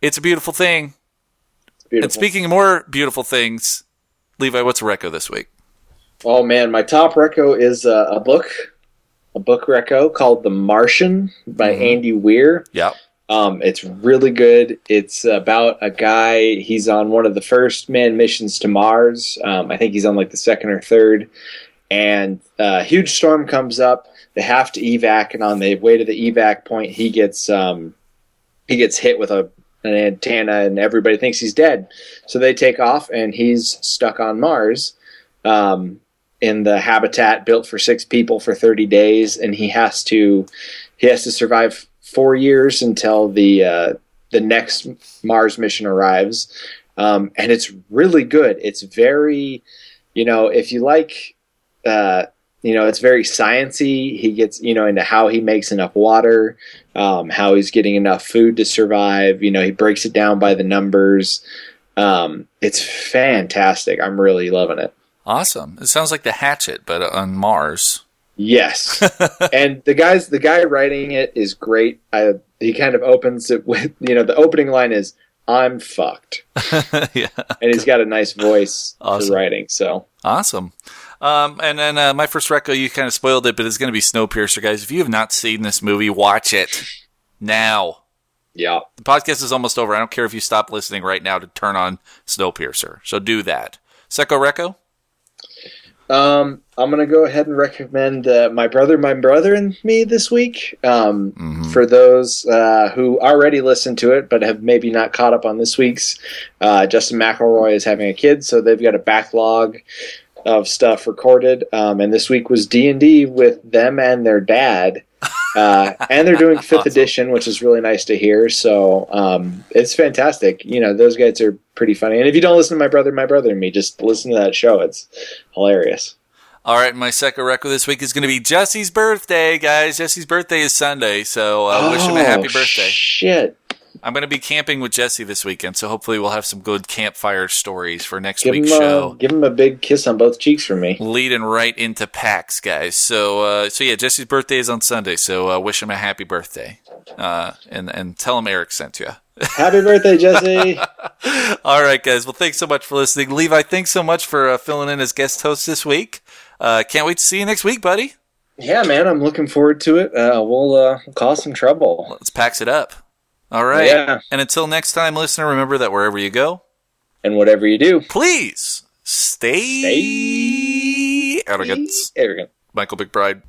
It's a beautiful thing. Beautiful. And speaking of more beautiful things, Levi, what's a reco this week? Oh man, my top reco is uh, a book, a book reco called The Martian by Mm-hmm. Andy Weir. Yeah. Um, it's really good. It's about a guy. He's on one of the first manned missions to Mars. Um, I think he's on like the second or third. And uh, a huge storm comes up. They have to evac, and on the way to the evac point, he gets um, he gets hit with a an antenna, and everybody thinks he's dead. So they take off, and he's stuck on Mars um, in the habitat built for six people for 30 days, and he has to he has to survive four years until the uh, the next Mars mission arrives. Um, and it's really good. It's very, you know, if you like, uh, you know, it's very sciency. He gets, you know, into how he makes enough water, um, how he's getting enough food to survive. You know, he breaks it down by the numbers. Um, it's fantastic. I'm really loving it. Awesome. It sounds like the Hatchet, but on Mars. Yes, [LAUGHS] and the guys, the guy writing it is great. I, he kind of opens it with, you know, the opening line is "I'm fucked," [LAUGHS] yeah. and he's got a nice voice Awesome. for writing. So Awesome. Um, and then uh, my first reco, you kind of spoiled it, but it's going to be Snowpiercer, guys. If you have not seen this movie, watch it. now. Yeah. The podcast is almost over. I don't care if you stop listening right now to turn on Snowpiercer. So do that. Seco Reco? Um, I'm gonna go ahead and recommend uh, my brother, my brother, and me this week. Um, Mhm. for those uh, who already listened to it but have maybe not caught up on this week's, uh, Justin McElroy is having a kid, so they've got a backlog of stuff recorded. Um, and this week was D and D with them and their dad. Uh, and they're doing [LAUGHS] fifth Awesome. edition, which is really nice to hear. So um, it's fantastic. You know, those guys are pretty funny. And if you don't listen to my brother, my brother, and me, just listen to that show. It's hilarious. All right, my second record this week is going to be Jesse's birthday, guys. Jesse's birthday is Sunday, so uh, wish him a happy Oh, birthday. Shit. I'm going to be camping with Jesse this weekend, so hopefully we'll have some good campfire stories for next Give him, week's a, show. give him a big kiss on both cheeks for me. Leading right into PAX, guys. So, uh, so yeah, Jesse's birthday is on Sunday, so uh, wish him a happy birthday, uh, and and tell him Eric sent you. [LAUGHS] Happy birthday, Jesse. [LAUGHS] All right, guys. Well, thanks so much for listening, Levi. Thanks so much for uh, filling in as guest host this week. Uh, can't wait to see you next week, buddy. yeah, man, I'm looking forward to it. Uh, we'll uh, cause some trouble. Let's pax it up. All right. Yeah. And until next time, listener, remember that wherever you go, And whatever you do, please stay, Stay- arrogance. arrogant. Michael McBride.